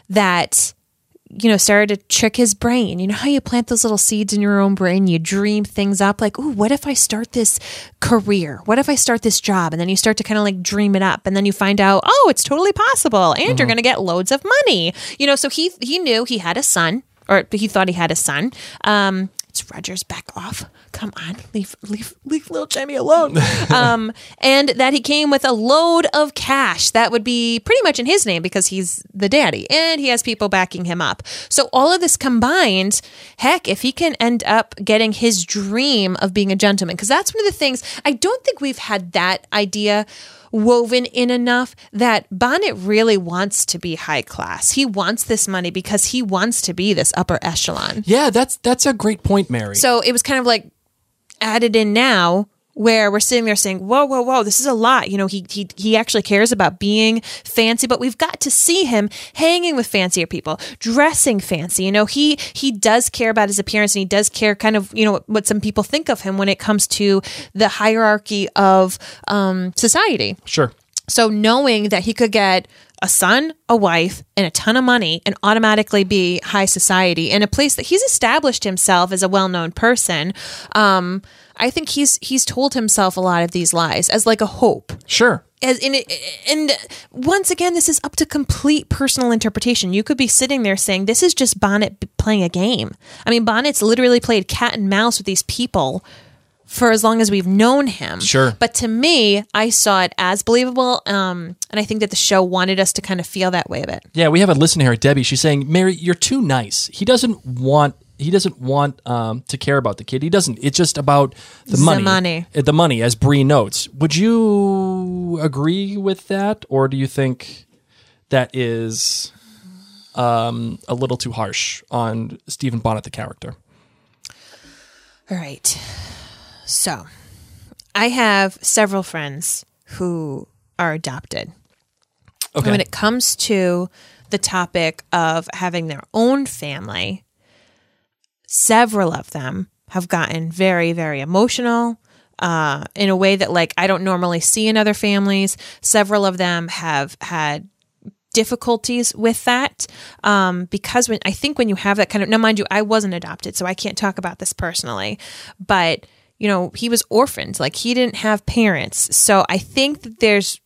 Speaker 1: that you know, started to trick his brain. You know how you plant those little seeds in your own brain, you dream things up like, "Ooh, what if I start this career? What if I start this job?" And then you start to kind of like dream it up and then you find out, "Oh, it's totally possible and you're going to get loads of money." You know, so he he knew he had a son or he thought he had a son. Um it's Rogers back off. Come on, leave leave leave little Jimmy alone. um, and that he came with a load of cash that would be pretty much in his name because he's the daddy and he has people backing him up. So all of this combined, heck, if he can end up getting his dream of being a gentleman, because that's one of the things I don't think we've had that idea woven in enough that Bonnet really wants to be high class. He wants this money because he wants to be this upper echelon.
Speaker 2: Yeah, that's that's a great point, Mary.
Speaker 1: So it was kind of like added in now where we're sitting there saying, whoa, whoa, whoa, this is a lot. You know, he, he, he actually cares about being fancy, but we've got to see him hanging with fancier people, dressing fancy. You know, he, he does care about his appearance and he does care kind of, you know, what some people think of him when it comes to the hierarchy of um, society.
Speaker 2: sure.
Speaker 1: So knowing that he could get a son, a wife, and a ton of money and automatically be high society in a place that he's established himself as a well-known person, um, I think he's he's told himself a lot of these lies as like a hope.
Speaker 2: Sure.
Speaker 1: As in and once again, this is up to complete personal interpretation. You could be sitting there saying, "This is just Bonnet playing a game." I mean, Bonnet's literally played cat and mouse with these people for as long as we've known him.
Speaker 2: Sure.
Speaker 1: But to me, I saw it as believable. Um, and I think that the show wanted us to kind of feel that way a bit.
Speaker 2: Yeah, we have a listener here, Debbie. She's saying, "Mary, you're too nice. He doesn't want. He doesn't want um, to care about the kid. He doesn't. It's just about the
Speaker 1: The
Speaker 2: money.
Speaker 1: money.
Speaker 2: Uh, The money, as Bree notes. Would you agree with that, or do you think that is um, a little too harsh on Stephen Bonnet, the character?
Speaker 1: All right. So I have several friends who are adopted.
Speaker 2: Okay.
Speaker 1: And when it comes to the topic of having their own family, several of them have gotten very, very emotional uh, in a way that, like, I don't normally see in other families. Several of them have had difficulties with that um, because when I think when you have that kind of now, mind you, I wasn't adopted, so I can't talk about this personally, but you know, he was orphaned, like he didn't have parents, so I think that there's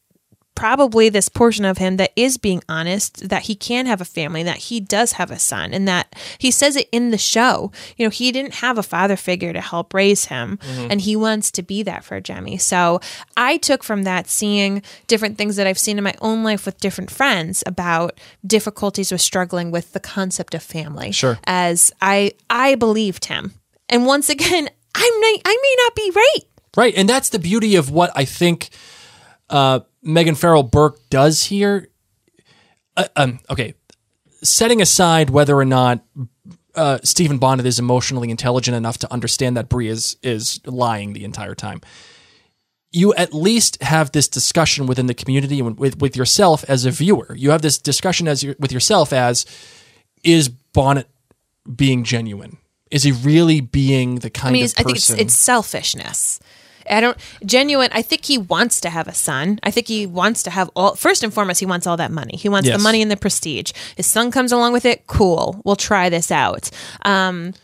Speaker 1: probably this portion of him that is being honest that he can have a family that he does have a son and that he says it in the show. You know he didn't have a father figure to help raise him mm-hmm. and he wants to be that for Jemmy. So I took from that seeing different things that I've seen in my own life with different friends about difficulties with struggling with the concept of family
Speaker 2: Sure.
Speaker 1: as I I believed him. And once again I'm not, I may not be right
Speaker 2: Right, and that's the beauty of what I think uh, Megan Farrell Burke does here. Uh, um, okay, setting aside whether or not uh, Stephen Bonnet is emotionally intelligent enough to understand that Bree is is lying the entire time, you at least have this discussion within the community and with, with yourself as a viewer. You have this discussion as your, with yourself as is Bonnet being genuine? Is he really being the kind
Speaker 1: I mean,
Speaker 2: of
Speaker 1: it's, I think it's, it's selfishness. I don't genuine. I think he wants to have a son. I think he wants to have all. First and foremost, he wants all that money. He wants
Speaker 2: Yes.
Speaker 1: the money and the prestige. His son comes along with it. Cool. We'll try this out. Um,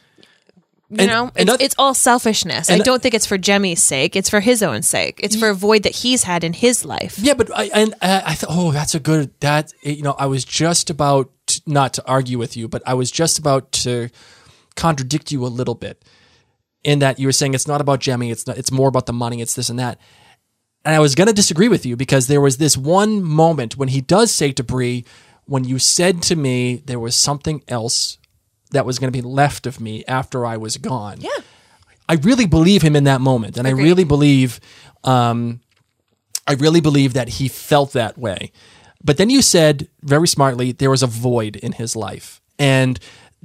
Speaker 1: you
Speaker 2: And-
Speaker 1: know,
Speaker 2: and
Speaker 1: it's, it's all selfishness. I don't think it's for Jemmy's sake. It's for his own sake. It's for a void that he's had in his life.
Speaker 2: Yeah, but I and I, I thought, oh, that's a good that you know, I was just about to, not to argue with you, but I was just about to contradict you a little bit in that you were saying it's not about Jemmy, it's not, it's more about the money, it's this and that. And I was going to disagree with you because there was this one moment when he does say to Bree, when you said to me there was something else that was going to be left of me after I was gone.
Speaker 1: Yeah.
Speaker 2: I really believe him in that moment, and I really believe, um, I really believe that he felt that way. But then you said very smartly there was a void in his life, and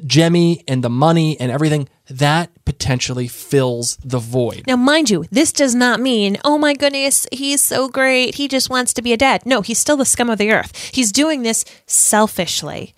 Speaker 2: Jemmy and the money and everything that potentially fills the void.
Speaker 1: Now, mind you, this does not mean, oh my goodness, he's so great. He just wants to be a dad. No, he's still the scum of the earth. He's doing this selfishly.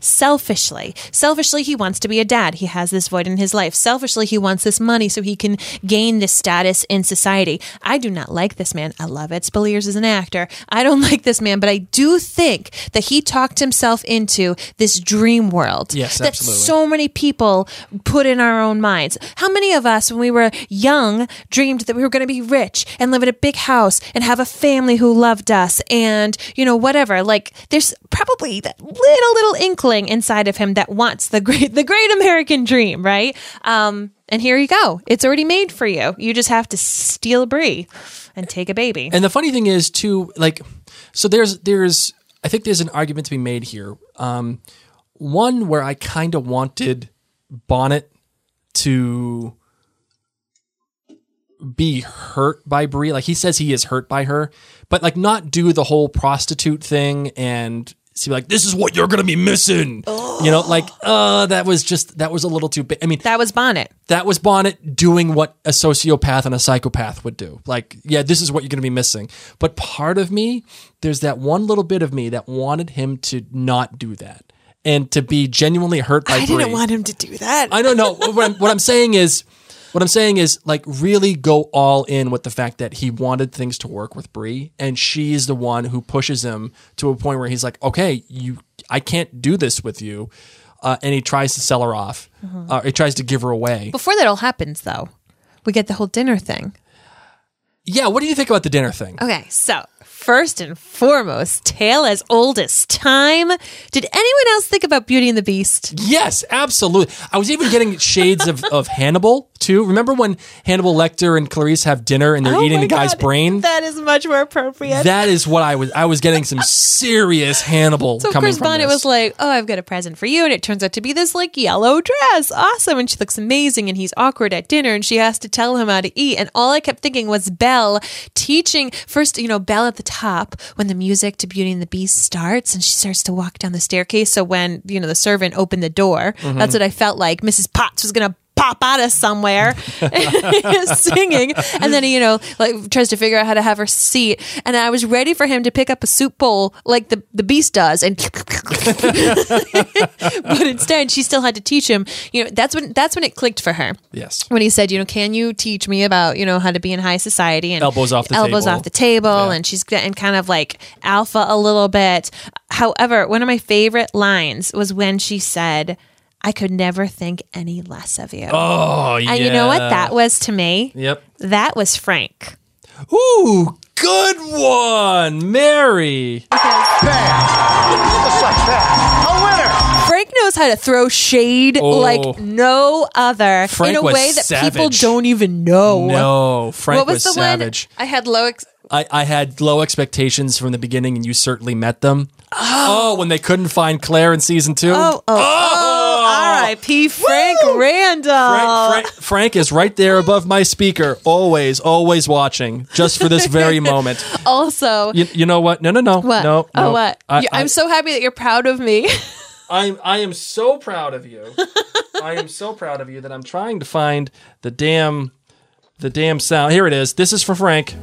Speaker 1: Selfishly. Selfishly, he wants to be a dad. He has this void in his life. Selfishly, he wants this money so he can gain this status in society. I do not like this man. I love Ed Speleers as an actor. I don't like this man, but I do think that he talked himself into this dream world.
Speaker 2: Yes,
Speaker 1: that
Speaker 2: absolutely.
Speaker 1: so many people put in our own minds. How many of us, when we were young, dreamed that we were going to be rich and live in a big house and have a family who loved us and, you know, whatever? Like, there's probably that little, little inkling inside of him that wants the great, the great American dream, right? Um, and here you go. It's already made for you. You just have to steal Bree and take a baby.
Speaker 2: And the funny thing is too, like, so there's there's I think there's an argument to be made here. Um, one where I kind of wanted Bonnet to be hurt by Bree. Like he says he is hurt by her, but like not do the whole prostitute thing and see like this is what you're gonna be missing. You know, like uh that was just that was a little too big. I mean,
Speaker 1: that was Bonnet.
Speaker 2: that was Bonnet doing what a sociopath and a psychopath would do. Like, yeah, this is what you're going to be missing. But part of me, there's that one little bit of me that wanted him to not do that and to be genuinely hurt by
Speaker 1: I
Speaker 2: Bree.
Speaker 1: didn't want him to do that.
Speaker 2: I don't know. what, I'm, what I'm saying is, what I'm saying is, like, really go all in with the fact that he wanted things to work with Bree, and she's the one who pushes him to a point where he's like, "Okay, you, I can't do this with you," uh, and he tries to sell her off.
Speaker 1: Mm-hmm.
Speaker 2: Uh, he tries to give her away.
Speaker 1: Before that all happens, though, we get the whole dinner thing.
Speaker 2: Yeah, what do you think about the dinner thing?
Speaker 1: Okay, so first and foremost, tale as old as time. Did anyone else think about Beauty and the Beast?
Speaker 2: Yes, absolutely. I was even getting shades of, of Hannibal too. Remember when Hannibal Lecter and Clarice have dinner and they're
Speaker 1: Oh
Speaker 2: eating the guy's
Speaker 1: God,
Speaker 2: brain?
Speaker 1: That is much more appropriate.
Speaker 2: that is what I was. I was getting some serious Hannibal
Speaker 1: so
Speaker 2: coming from
Speaker 1: Bonnet was like, "Oh, I've got a present for you," and it turns out to be this like yellow dress, awesome, and she looks amazing, and he's awkward at dinner, and she has to tell him how to eat, and all I kept thinking was Belle teaching first, you know, Belle at the top when the music to Beauty and the Beast starts, and she starts to walk down the staircase. So when you know the servant opened the door,
Speaker 2: Mm-hmm.
Speaker 1: that's what I felt like. Mrs. Potts was gonna pop out of somewhere singing and then he you know like tries to figure out how to have her seat and i was ready for him to pick up a soup bowl like the, the beast does and but instead she still had to teach him you know that's when that's when it clicked for her
Speaker 2: yes.
Speaker 1: when he said, you know, can you teach me about, you know, how to be in high society and
Speaker 2: Elbows off the
Speaker 1: elbows
Speaker 2: table.
Speaker 1: off the table,
Speaker 2: Yeah.
Speaker 1: and she's getting kind of like alpha a little bit. However, one of my favorite lines was when she said, "I could never think any less of you."
Speaker 2: Oh, yeah.
Speaker 1: and you know what that was to me?
Speaker 2: Yep.
Speaker 1: That was Frank.
Speaker 2: Ooh, good one, Mary. Okay. Bang. I'll winner.
Speaker 1: Frank knows how to throw shade
Speaker 2: Oh.
Speaker 1: like no other
Speaker 2: Frank
Speaker 1: in a
Speaker 2: was
Speaker 1: way that people
Speaker 2: savage.
Speaker 1: don't even know.
Speaker 2: No, Frank
Speaker 1: what was, the
Speaker 2: savage.
Speaker 1: one? I had low. Ex-
Speaker 2: I, I had low expectations from the beginning, and you certainly met them. Oh, oh when they couldn't find Claire in season two.
Speaker 1: oh, oh, oh, R.I.P. Frank Randall.
Speaker 2: Frank, Frank, Frank is right there above my speaker, always, always watching, just for this very moment.
Speaker 1: Also,
Speaker 2: You, you know what? No, no, no,
Speaker 1: what?
Speaker 2: no,
Speaker 1: oh,
Speaker 2: no.
Speaker 1: what?
Speaker 2: I,
Speaker 1: I'm so happy that you're proud of me.
Speaker 2: I'm, I am so proud of you. I am so proud of you that I'm trying to find the damn, the damn sound. Here it is. This is for Frank.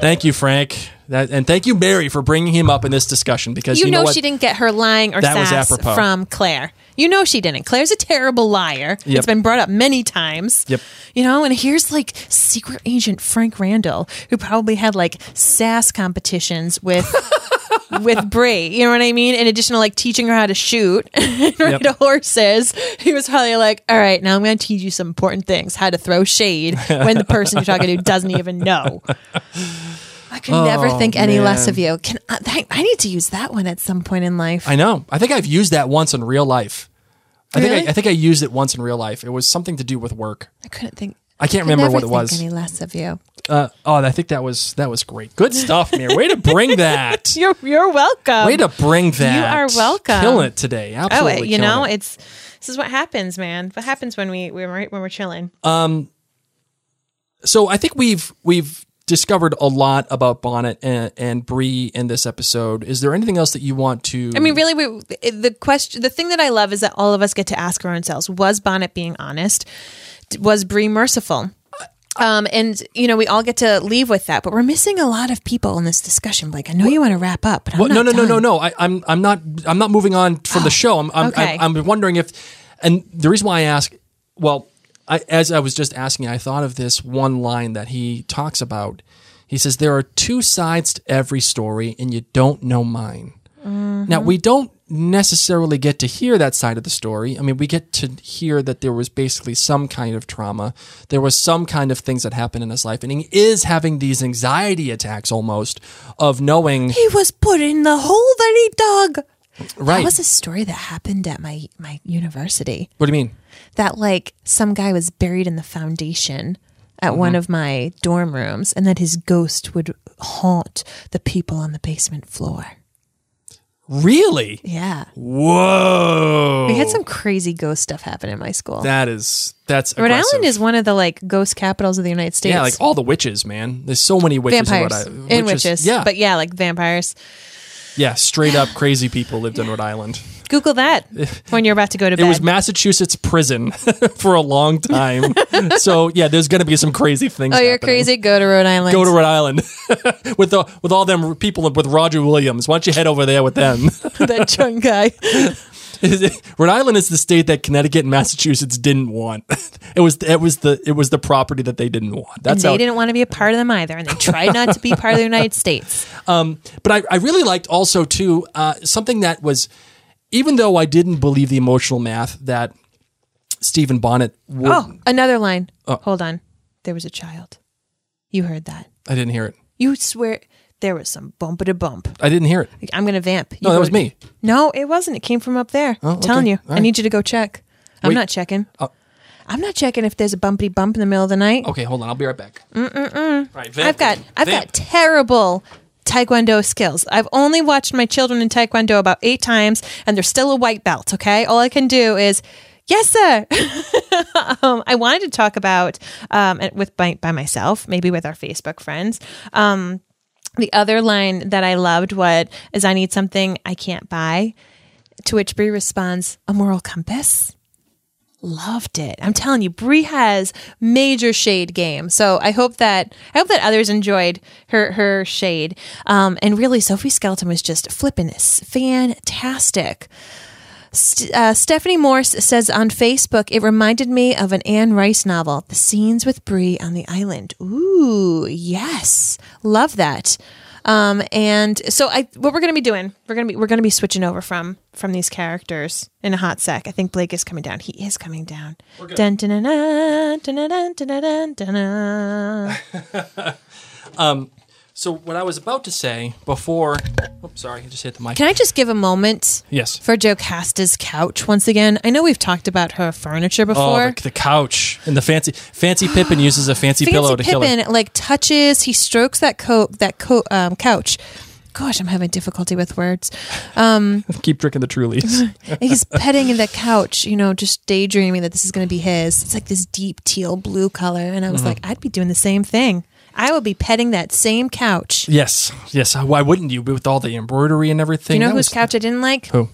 Speaker 2: Thank you, Frank. That, and thank you, Mary, for bringing him up in this discussion because
Speaker 1: You,
Speaker 2: you,
Speaker 1: know,
Speaker 2: what?
Speaker 1: she didn't get her lying or
Speaker 2: That was
Speaker 1: sass
Speaker 2: apropos.
Speaker 1: from Claire. You know she didn't. Claire's a terrible liar.
Speaker 2: Yep.
Speaker 1: It's been brought up many times.
Speaker 2: Yep.
Speaker 1: You know, and here's like secret agent Frank Randall, who probably had like sass competitions with with Bree. You know what I mean? In addition to like teaching her how to shoot and ride
Speaker 2: Yep.
Speaker 1: horses, he was probably like, "All right, now I'm going to teach you some important things: how to throw shade when the person you're talking to doesn't even know." I could never
Speaker 2: Oh,
Speaker 1: think any less of you. Can I, I- I need to use that one at some point in life.
Speaker 2: I know. I think I've used that once in real life. I think
Speaker 1: Really?
Speaker 2: I, I think I used it once in real life. It was something to do with work.
Speaker 1: I couldn't think.
Speaker 2: I can't
Speaker 1: could
Speaker 2: remember what it was.
Speaker 1: Any less of you?
Speaker 2: Uh, oh, I think that was that was great. Good stuff, Mir. Way to bring that.
Speaker 1: You're you're welcome.
Speaker 2: Way to bring that.
Speaker 1: You are welcome.
Speaker 2: Killing it today. Absolutely.
Speaker 1: Oh,
Speaker 2: you
Speaker 1: know,
Speaker 2: it.
Speaker 1: it's this is what happens, man. What happens when we when we're, when we're chilling? Um.
Speaker 2: so I think we've we've discovered a lot about Bonnet and, and Bree in this episode. Is there anything else that you want to?
Speaker 1: I mean, really, we, the question, the thing that I love is that all of us get to ask our own selves: Was Bonnet being honest? Was Bree merciful? Um, and you know, we all get to leave with that, but we're missing a lot of people in this discussion. Like, I know you want to wrap up, but I'm
Speaker 2: Well, no,
Speaker 1: not
Speaker 2: no, no, no, no. I, I'm I'm not I'm not moving on from the show. I'm I'm,
Speaker 1: okay.
Speaker 2: I'm I'm wondering if, and the reason why I ask, well, I, as I was just asking, I thought of this one line that he talks about. He says there are two sides to every story, and you don't know mine. Now we don't necessarily get to hear that side of the story. I mean, we get to hear that there was basically some kind of trauma. There was some kind of things that happened in his life, and he is having these anxiety attacks almost of knowing
Speaker 1: He was put in the hole that he dug.
Speaker 2: right.
Speaker 1: That was a story that happened at my my university.
Speaker 2: what do you mean?
Speaker 1: that like some guy was buried in the foundation at
Speaker 2: Mm-hmm.
Speaker 1: one of my dorm rooms and that his ghost would haunt the people on the basement floor.
Speaker 2: Really?
Speaker 1: Yeah.
Speaker 2: Whoa!
Speaker 1: We had some crazy ghost stuff happen in my school.
Speaker 2: That is that's
Speaker 1: Rhode
Speaker 2: aggressive.
Speaker 1: Island is one of the like ghost capitals of the United States.
Speaker 2: yeah, like all the witches, man. There's so many witches
Speaker 1: vampires
Speaker 2: in Rhode Island.
Speaker 1: and witches.
Speaker 2: Yeah,
Speaker 1: But yeah, like vampires.
Speaker 2: Yeah, straight up crazy people lived in Rhode Island.
Speaker 1: Google that when you're about to go to
Speaker 2: It was Massachusetts prison for a long time. so yeah, there's gonna be some crazy things.
Speaker 1: oh, you're
Speaker 2: happening.
Speaker 1: crazy. Go to Rhode Island.
Speaker 2: Go to Rhode Island with the with all them people with Roger Williams. Why don't you head over there with them?
Speaker 1: that drunk guy.
Speaker 2: Rhode Island is the state that Connecticut and Massachusetts didn't want. It was it was the it was the property that they didn't want.
Speaker 1: And
Speaker 2: That's
Speaker 1: they
Speaker 2: how
Speaker 1: didn't want to be a part of them either, and they tried not to be part of the United States.
Speaker 2: but I, I really liked also too uh, something that was even though I didn't believe the emotional math that Stephen Bonnet would
Speaker 1: Oh, another line.
Speaker 2: Oh.
Speaker 1: Hold on. There was a child. You heard that.
Speaker 2: I didn't hear it.
Speaker 1: You swear there was some bump to bump.
Speaker 2: I didn't hear it.
Speaker 1: I'm going to vamp. You
Speaker 2: No, that was
Speaker 1: heard-
Speaker 2: me.
Speaker 1: No, it wasn't. It came from up there.
Speaker 2: Oh,
Speaker 1: I'm telling you.
Speaker 2: All
Speaker 1: I
Speaker 2: right.
Speaker 1: need you to go check. I'm
Speaker 2: Wait.
Speaker 1: not checking.
Speaker 2: Oh.
Speaker 1: I'm not checking if there's a bumpity bump in the middle of the night.
Speaker 2: Okay, hold on. I'll be right back. Mm-mm-mm. Right, vamp.
Speaker 1: I've got I've
Speaker 2: Vamp.
Speaker 1: got terrible taekwondo skills. I've only watched my children in taekwondo about 8 times and they're still a white belt, okay? All I can do is Yes, sir. um, I wanted to talk about um, with by, by myself, maybe with our Facebook friends. Um, the other line that I loved what is I need something I can't buy. To which Bree responds, "A moral compass." Loved it. I'm telling you, Bree has major shade game. So I hope that I hope that others enjoyed her her shade. Um, and really, Sophie Skelton was just flipping this fantastic. St- uh, Stephanie Morse says on Facebook, it reminded me of an Anne Rice novel, The Scenes with Bree on the Island. Ooh, yes, love that. Um, and so I, what we're gonna be doing, we're gonna be we're gonna be switching over from from these characters in a hot sec. I think Blake is coming down. He is coming down. Dun, dun, dun, dun,
Speaker 2: So what I was about to say before, oops, sorry, I just hit the mic.
Speaker 1: Can I just give a moment
Speaker 2: yes.
Speaker 1: for Jocasta's couch once again? I know we've talked about her furniture
Speaker 2: Oh,
Speaker 1: before.
Speaker 2: the, the couch and the fancy fancy Pippin uses a fancy,
Speaker 1: Fancy
Speaker 2: pillow to kill her.
Speaker 1: Pippin like touches, he strokes that coat that coat um, couch. Gosh, I'm having difficulty with words.
Speaker 2: Um, Keep drinking the Trulies.
Speaker 1: He's petting in the couch, you know, just daydreaming that this is going to be his. It's like this deep teal blue color, and I was
Speaker 2: Mm-hmm.
Speaker 1: like, I'd be doing the same thing. I would be petting that same couch.
Speaker 2: yes, yes. Why wouldn't you? With all the embroidery and everything.
Speaker 1: Do you know
Speaker 2: That
Speaker 1: whose
Speaker 2: was-
Speaker 1: couch I didn't like?
Speaker 2: Who?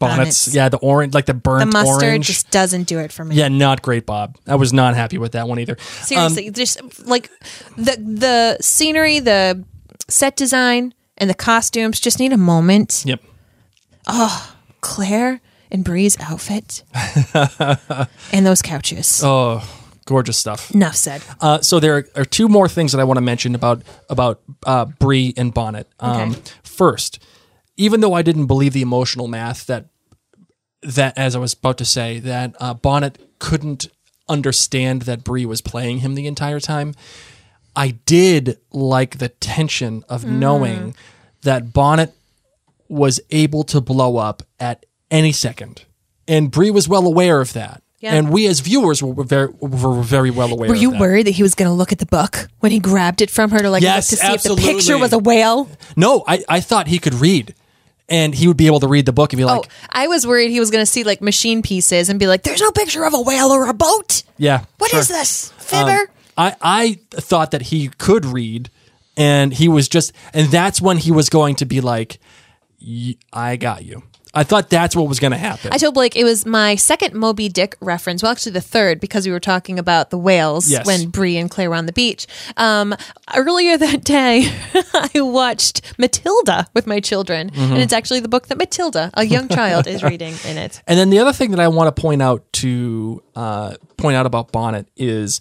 Speaker 2: Bonnets.
Speaker 1: Bonnets.
Speaker 2: Yeah, the orange, like the
Speaker 1: The
Speaker 2: burnt
Speaker 1: mustard
Speaker 2: orange.
Speaker 1: just doesn't do it for me.
Speaker 2: yeah, not great, Bob. I was not happy with that one either. Um,
Speaker 1: Seriously, just like the the scenery, the set design, and the costumes just need a moment.
Speaker 2: yep.
Speaker 1: Oh Claire and Bree's outfit and those couches.
Speaker 2: Oh, gorgeous stuff.
Speaker 1: Enough said.
Speaker 2: Uh, so there are two more things that I want to mention about about uh, Bree and Bonnet. Um,
Speaker 1: Okay.
Speaker 2: First, even though I didn't believe the emotional math that that as I was about to say that uh, Bonnet couldn't understand that Bree was playing him the entire time, I did like the tension of knowing that Bonnet was able to blow up at any second, and Bree was well aware of that.
Speaker 1: Yeah.
Speaker 2: And we as viewers were very were very well aware.
Speaker 1: Were you
Speaker 2: that.
Speaker 1: worried that he was going to look at the book when he grabbed it from her to like
Speaker 2: Yes,
Speaker 1: look to see if the picture was a whale?
Speaker 2: No, I, I thought he could read, and he would be able to read the book and be like,
Speaker 1: oh, I was worried he was going to see like machine pieces and be like, "There's no picture of a whale or a boat.
Speaker 2: "Yeah,
Speaker 1: What is
Speaker 2: sure."
Speaker 1: this, fibber?"
Speaker 2: Um, I I thought that he could read, and he was just, and that's when he was going to be like, "Y- "I got you." I thought that's what was going to happen.
Speaker 1: I told Blake it was my second Moby Dick reference. Well, actually, the third because we were talking about the whales
Speaker 2: Yes.
Speaker 1: when Bree and Claire were on the beach. Um, earlier that day, I watched Matilda with my children,
Speaker 2: Mm-hmm.
Speaker 1: and it's actually the book that Matilda, a young child, is reading in it.
Speaker 2: And then the other thing that I want to point out to uh, point out about Bonnet is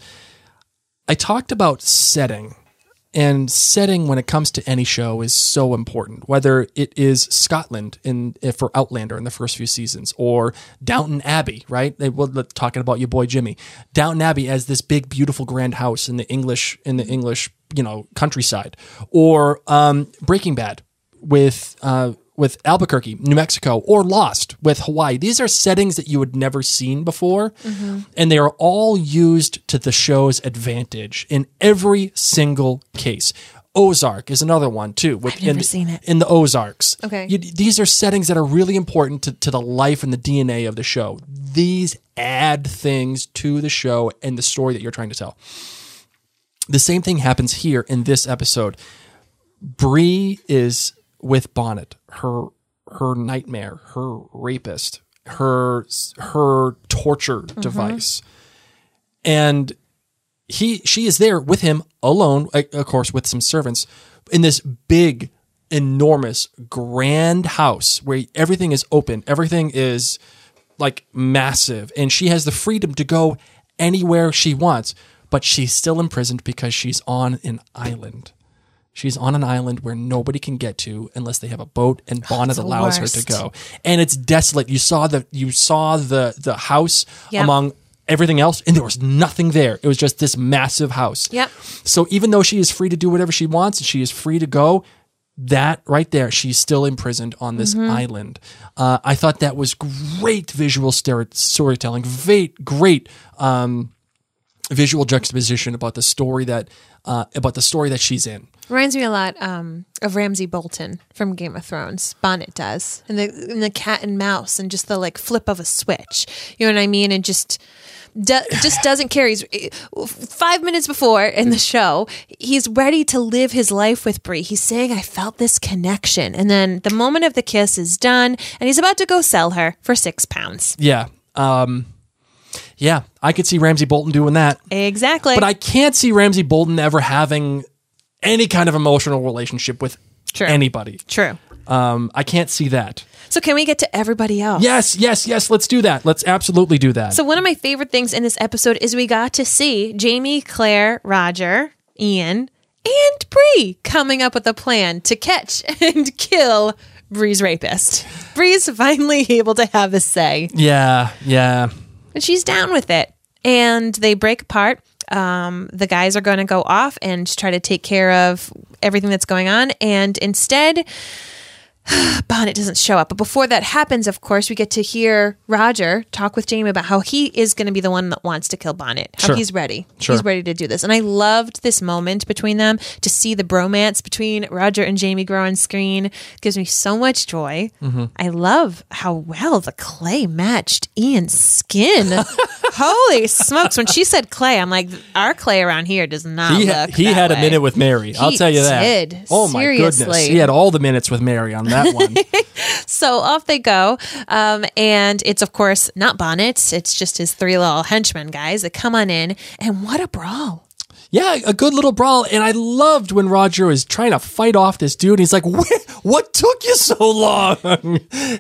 Speaker 2: I talked about setting. And setting when it comes to any show is so important. Whether it is Scotland in eh, for Outlander in the first few seasons, or Downton Abbey, right? They let's- talking about your boy Jimmy. Downton Abbey as this big, beautiful, grand house in the English in the English, you know, countryside, or um, Breaking Bad with uh, with Albuquerque, New Mexico, or Lost with Hawaii. These are settings that you had never seen before, mm-hmm. and they are all used to the show's advantage in every single case. Ozark is another one too. With,
Speaker 1: I've never
Speaker 2: in,
Speaker 1: seen it.
Speaker 2: in the Ozarks.
Speaker 1: Okay.
Speaker 2: You- these are settings that are really important to, to the life and the DNA of the show. These add things to the show and the story that you're trying to tell. The same thing happens here in this episode. Bree is with Bonnet, her her nightmare, her rapist, her her torture mm-hmm. device, and he she is there with him alone, of course, with some servants in this big, enormous, grand house where everything is open, everything is like massive, and she has the freedom to go anywhere she wants, but she's still imprisoned because she's on an island. She's on an island where nobody can get to unless they have a boat, and Bonnet allows her to go. And it's desolate. You saw the you saw the the house
Speaker 1: Yep.
Speaker 2: among everything else, and there was nothing there. It was just this massive house.
Speaker 1: Yep.
Speaker 2: So even though she is free to do whatever she wants, and she is free to go, that right there, she's still imprisoned on this
Speaker 1: Mm-hmm.
Speaker 2: island. Uh, I thought that was great visual storytelling. Great, great um, visual juxtaposition about the story that uh, about the story that she's in.
Speaker 1: Reminds me a lot um, of Ramsay Bolton from Game of Thrones. Bonnet does, and the and the cat and mouse, and just the like flip of a switch. You know what I mean? And just do, just doesn't care. He's five minutes before in the show, he's ready to live his life with Bree. He's saying, "I felt this connection," and then the moment of the kiss is done, and he's about to go sell her for six pounds.
Speaker 2: Yeah. Um, yeah, I could see Ramsay Bolton doing that.
Speaker 1: Exactly.
Speaker 2: But I can't see Ramsay Bolton ever having any kind of emotional relationship with
Speaker 1: True.
Speaker 2: anybody.
Speaker 1: True.
Speaker 2: Um, I can't see that.
Speaker 1: So can we get to everybody else?
Speaker 2: Yes, yes, yes. Let's do that. Let's absolutely do that.
Speaker 1: So one of my favorite things in this episode is we got to see Jamie, Claire, Roger, Ian, and Bree coming up with a plan to catch and kill Bree's rapist. Bree's finally able to have a say,
Speaker 2: yeah, yeah.
Speaker 1: and she's down with it. And they break apart. Um, the guys are going to go off and try to take care of everything that's going on, and instead. Bonnet doesn't show up. But before that happens, of course, we get to hear Roger talk with Jamie about how he is going to be the one that wants to kill Bonnet. How
Speaker 2: Sure.
Speaker 1: he's ready.
Speaker 2: Sure.
Speaker 1: He's ready to do this. And I loved this moment between them to see the bromance between Roger and Jamie grow on screen. gives me so much joy.
Speaker 2: Mm-hmm.
Speaker 1: I love how well the clay matched Ian's skin. Holy smokes! When she said Clay, I'm like, our Clay around here does not.
Speaker 2: He,
Speaker 1: look
Speaker 2: ha- he had a minute with Mary. I'll tell you that.
Speaker 1: did.
Speaker 2: Oh my goodness, he had all the minutes with Mary on that one.
Speaker 1: So off they go. Um, and it's, of course, not Bonnet. It's just his three little henchmen guys that come on in. And what a brawl.
Speaker 2: Yeah, a good little brawl, and I loved when Roger was trying to fight off this dude. And he's like, "What? What took you so long?"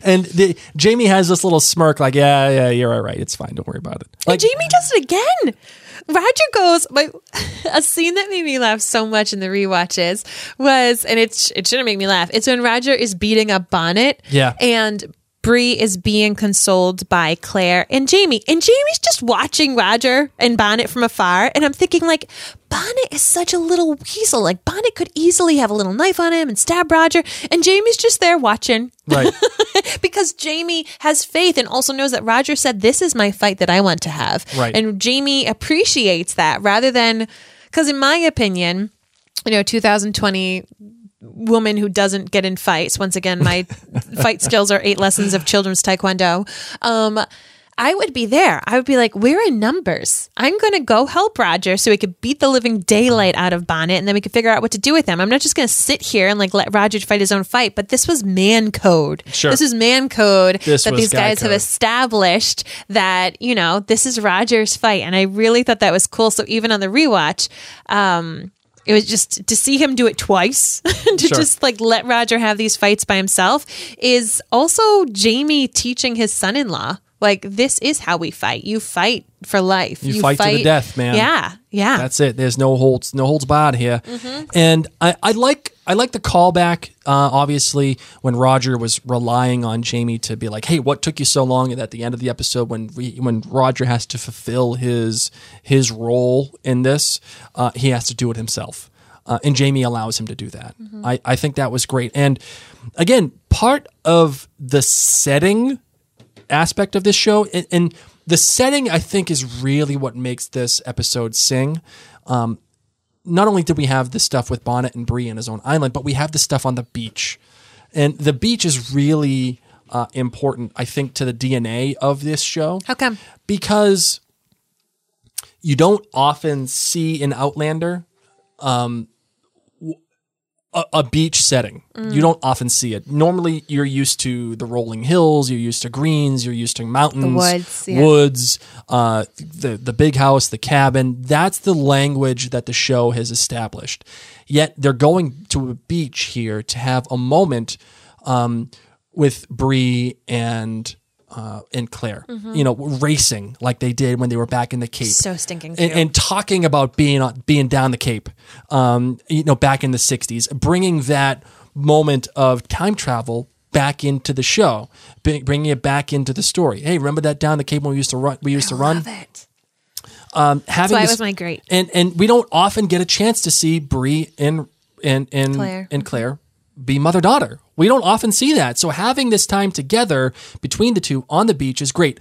Speaker 2: and the, Jamie has this little smirk, like, "Yeah, yeah, you're all right. It's fine. Don't worry about it." Like,
Speaker 1: Jamie does it again. Roger goes, my, a scene that made me laugh so much in the rewatches was, and it's, it shouldn't make me laugh. It's when Roger is beating up Bonnet.
Speaker 2: Yeah.
Speaker 1: And Bree is being consoled by Claire and Jamie. And Jamie's just watching Roger and Bonnet from afar. And I'm thinking, like, Bonnet is such a little weasel. Like, Bonnet could easily have a little knife on him and stab Roger. And Jamie's just there watching
Speaker 2: right?
Speaker 1: because Jamie has faith and also knows that Roger said, This is my fight that I want to have.
Speaker 2: Right.
Speaker 1: And Jamie appreciates that rather than, because in my opinion, you know, 2020 woman who doesn't get in fights. Once again, my fight skills are eight lessons of children's taekwondo. Um, I would be there. I would be like, we're in numbers. I'm going to go help Roger so we could beat the living daylight out of Bonnet and then we could figure out what to do with him. I'm not just going to sit here and like let Roger fight his own fight, but this was man code.
Speaker 2: Sure.
Speaker 1: This is man code
Speaker 2: This
Speaker 1: that these
Speaker 2: guy
Speaker 1: guys have established that, you know, this is Roger's fight. And I really thought that was cool. So even on the rewatch, um, it was just to see him do it twice to
Speaker 2: Sure.
Speaker 1: just like let Roger have these fights by himself is also Jamie teaching his son-in-law like this is how we fight. You fight for life.
Speaker 2: You fight to the death, man.
Speaker 1: Yeah, yeah.
Speaker 2: That's it. There's no holds, no holds barred here.
Speaker 1: Mm-hmm.
Speaker 2: And I, I like, I like the callback. Uh, obviously, when Roger was relying on Jamie to be like, "Hey, what took you so long?" And at the end of the episode, when we, when Roger has to fulfill his his role in this, uh, he has to do it himself. Uh, and Jamie allows him to do that.
Speaker 1: Mm-hmm.
Speaker 2: I, I think that was great. And again, part of the setting aspect of this show and, and the setting i think is really what makes this episode sing um, not only did we have the stuff with bonnet and bree in his own island but we have the stuff on the beach and the beach is really uh, important i think to the dna of this show
Speaker 1: How come?
Speaker 2: because you don't often see in outlander um, a, a beach setting. You don't often see it. Normally you're used to the rolling hills you're used to greens you're used to mountains
Speaker 1: woods, yeah.
Speaker 2: woods uh, the, the big house the cabin. That's the language that the show has established. Yet they're going to a beach here to have a moment um, with Bree and uh, and Claire, you know, racing like they did when they were back in the Cape.
Speaker 1: So stinking
Speaker 2: and, and talking about being on, being down the Cape, um, you know, back in the '60s, bringing that moment of time travel back into the show, bring- bringing it back into the story. Hey, remember that down the Cape when we used to run? We used to run
Speaker 1: Love it.
Speaker 2: um, having
Speaker 1: it
Speaker 2: this-
Speaker 1: was my great.
Speaker 2: and and we don't often get a chance to see Bree and and and
Speaker 1: Claire.
Speaker 2: and Claire be mother daughter. We don't often see that. So having this time together between the two on the beach is great.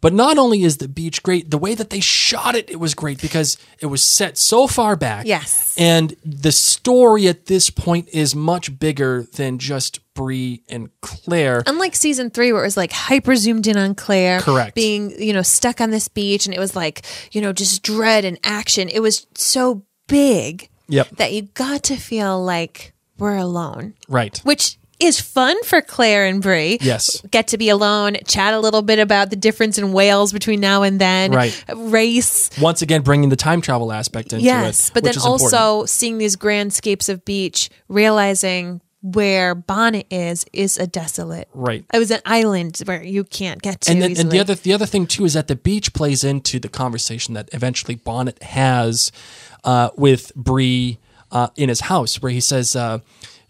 Speaker 2: But not only is the beach great, the way that they shot it, it was great because it was set so far back.
Speaker 1: Yes.
Speaker 2: And the story at this point is much bigger than just Bree and Claire.
Speaker 1: Unlike season three, where it was like hyper zoomed in on Claire,
Speaker 2: Correct.
Speaker 1: being you know stuck on this beach, and it was like you know just dread and action. It was so big
Speaker 2: Yep.
Speaker 1: that you got to feel like we're alone,
Speaker 2: Right.
Speaker 1: which is fun for Claire and Bree.
Speaker 2: Yes.
Speaker 1: get to be alone, chat a little bit about the difference in whales between now and then,
Speaker 2: Right.
Speaker 1: Race,
Speaker 2: Once again, bringing the time travel aspect into it.
Speaker 1: yes, but then
Speaker 2: is important.
Speaker 1: also seeing these grandscapes of beach, realizing where Bonnet is is a desolate.
Speaker 2: Right.
Speaker 1: It was an island where you can't get to.
Speaker 2: and then, and the other the other thing too is that the beach plays into the conversation that eventually Bonnet has uh, with Bree uh, in his house, where he says, uh,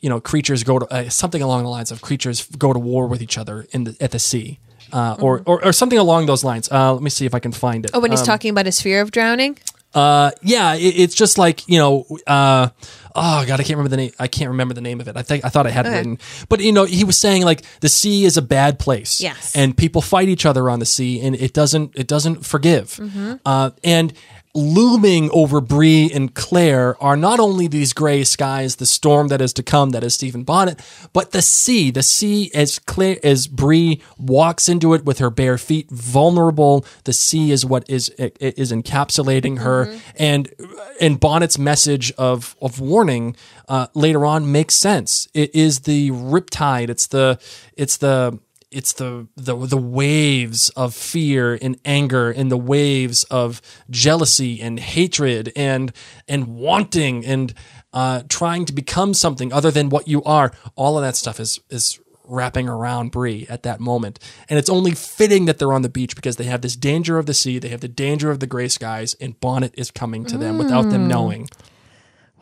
Speaker 2: you know, creatures go to uh, something along the lines of creatures go to war with each other in the at the sea, uh, or, or or something along those lines. Uh, let me see if I can find it.
Speaker 1: Mm-hmm. Oh, when he's talking about his fear of drowning.
Speaker 2: Uh, yeah, it, it's just like you know, uh, oh god, I can't remember the name. I can't remember the name of it. I think I thought I had it written, but you know, he was saying like the sea is a bad place.
Speaker 1: Yes.
Speaker 2: and people fight each other on the sea, and it doesn't it doesn't forgive.
Speaker 1: Mm-hmm.
Speaker 2: Uh, and looming over Bree and Claire are not only these gray skies, the storm that is to come, that is Stephen Bonnet, but the sea. The sea, as Claire, as Bree walks into it with her bare feet, vulnerable. The sea is what is is encapsulating her, and and Bonnet's message of of warning uh, later on makes sense. It is the riptide. It's the it's the it's the, the the waves of fear and anger and the waves of jealousy and hatred and and wanting and uh, trying to become something other than what you are. All of that stuff is is wrapping around Bree at that moment, and it's only fitting that they're on the beach because they have this danger of the sea, they have the danger of the gray skies, and Bonnet is coming to them without them knowing.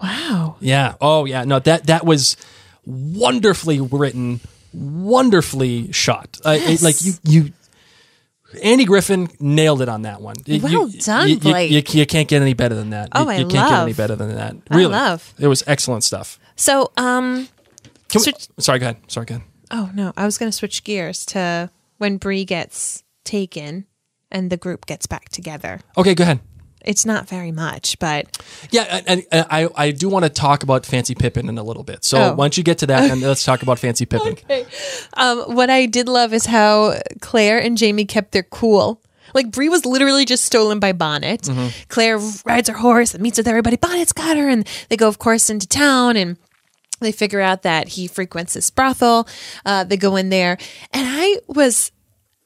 Speaker 1: Wow.
Speaker 2: Yeah. Oh, yeah. No, that that was wonderfully written, wonderfully shot. Uh, it- like you, you, Andy Griffin nailed it on that one. It-
Speaker 1: Well
Speaker 2: you,
Speaker 1: done,
Speaker 2: you, you-
Speaker 1: Blake.
Speaker 2: You, you can't get any better than that.
Speaker 1: Oh,
Speaker 2: you,
Speaker 1: I
Speaker 2: you can't get any better than that.
Speaker 1: I love.
Speaker 2: It was excellent stuff.
Speaker 1: So, um,
Speaker 2: we, sorry, go ahead. Sorry, go ahead.
Speaker 1: oh no, I was going to switch gears to when Bree gets taken and the group gets back together.
Speaker 2: Okay, go ahead.
Speaker 1: It's not very much, but
Speaker 2: Yeah, and, I I do want to talk about Fancy Pippin in a little bit. So
Speaker 1: Oh.
Speaker 2: once you get to that, and let's talk about Fancy Pippin.
Speaker 1: um, what I did love is how Claire and Jamie kept their cool. Like Bree was literally just stolen by Bonnet. Claire rides her horse and meets with everybody. Bonnet's got her, and they go, of course, into town and they figure out that he frequents this brothel. Uh, they go in there, and I was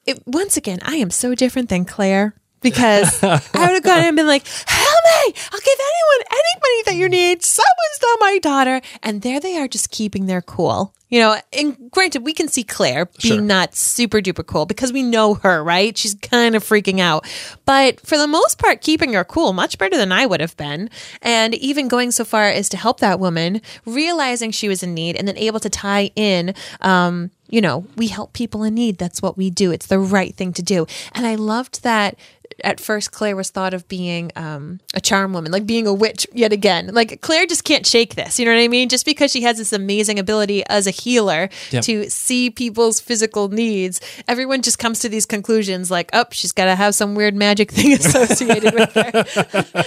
Speaker 1: it, once again, I am so different than Claire because I would have gone and been like, "Help me! I'll give anyone any money that you need. Someone's not my daughter." And there they are, just keeping their cool. You know, and granted, we can see Claire being
Speaker 2: Sure.
Speaker 1: not super duper cool because we know her, right? She's kind of freaking out. But for the most part, keeping her cool, much better than I would have been. And even going so far as to help that woman, realizing she was in need and then able to tie in, um, you know, we help people in need. That's what we do. It's the right thing to do. And I loved that at first Claire was thought of being um, a charm woman, like being a witch yet again. Like Claire just can't shake this. You know what I mean? Just because she has this amazing ability as a healer
Speaker 2: Yep.
Speaker 1: to see people's physical needs, everyone just comes to these conclusions like, oh, she's got to have some weird magic thing associated with her.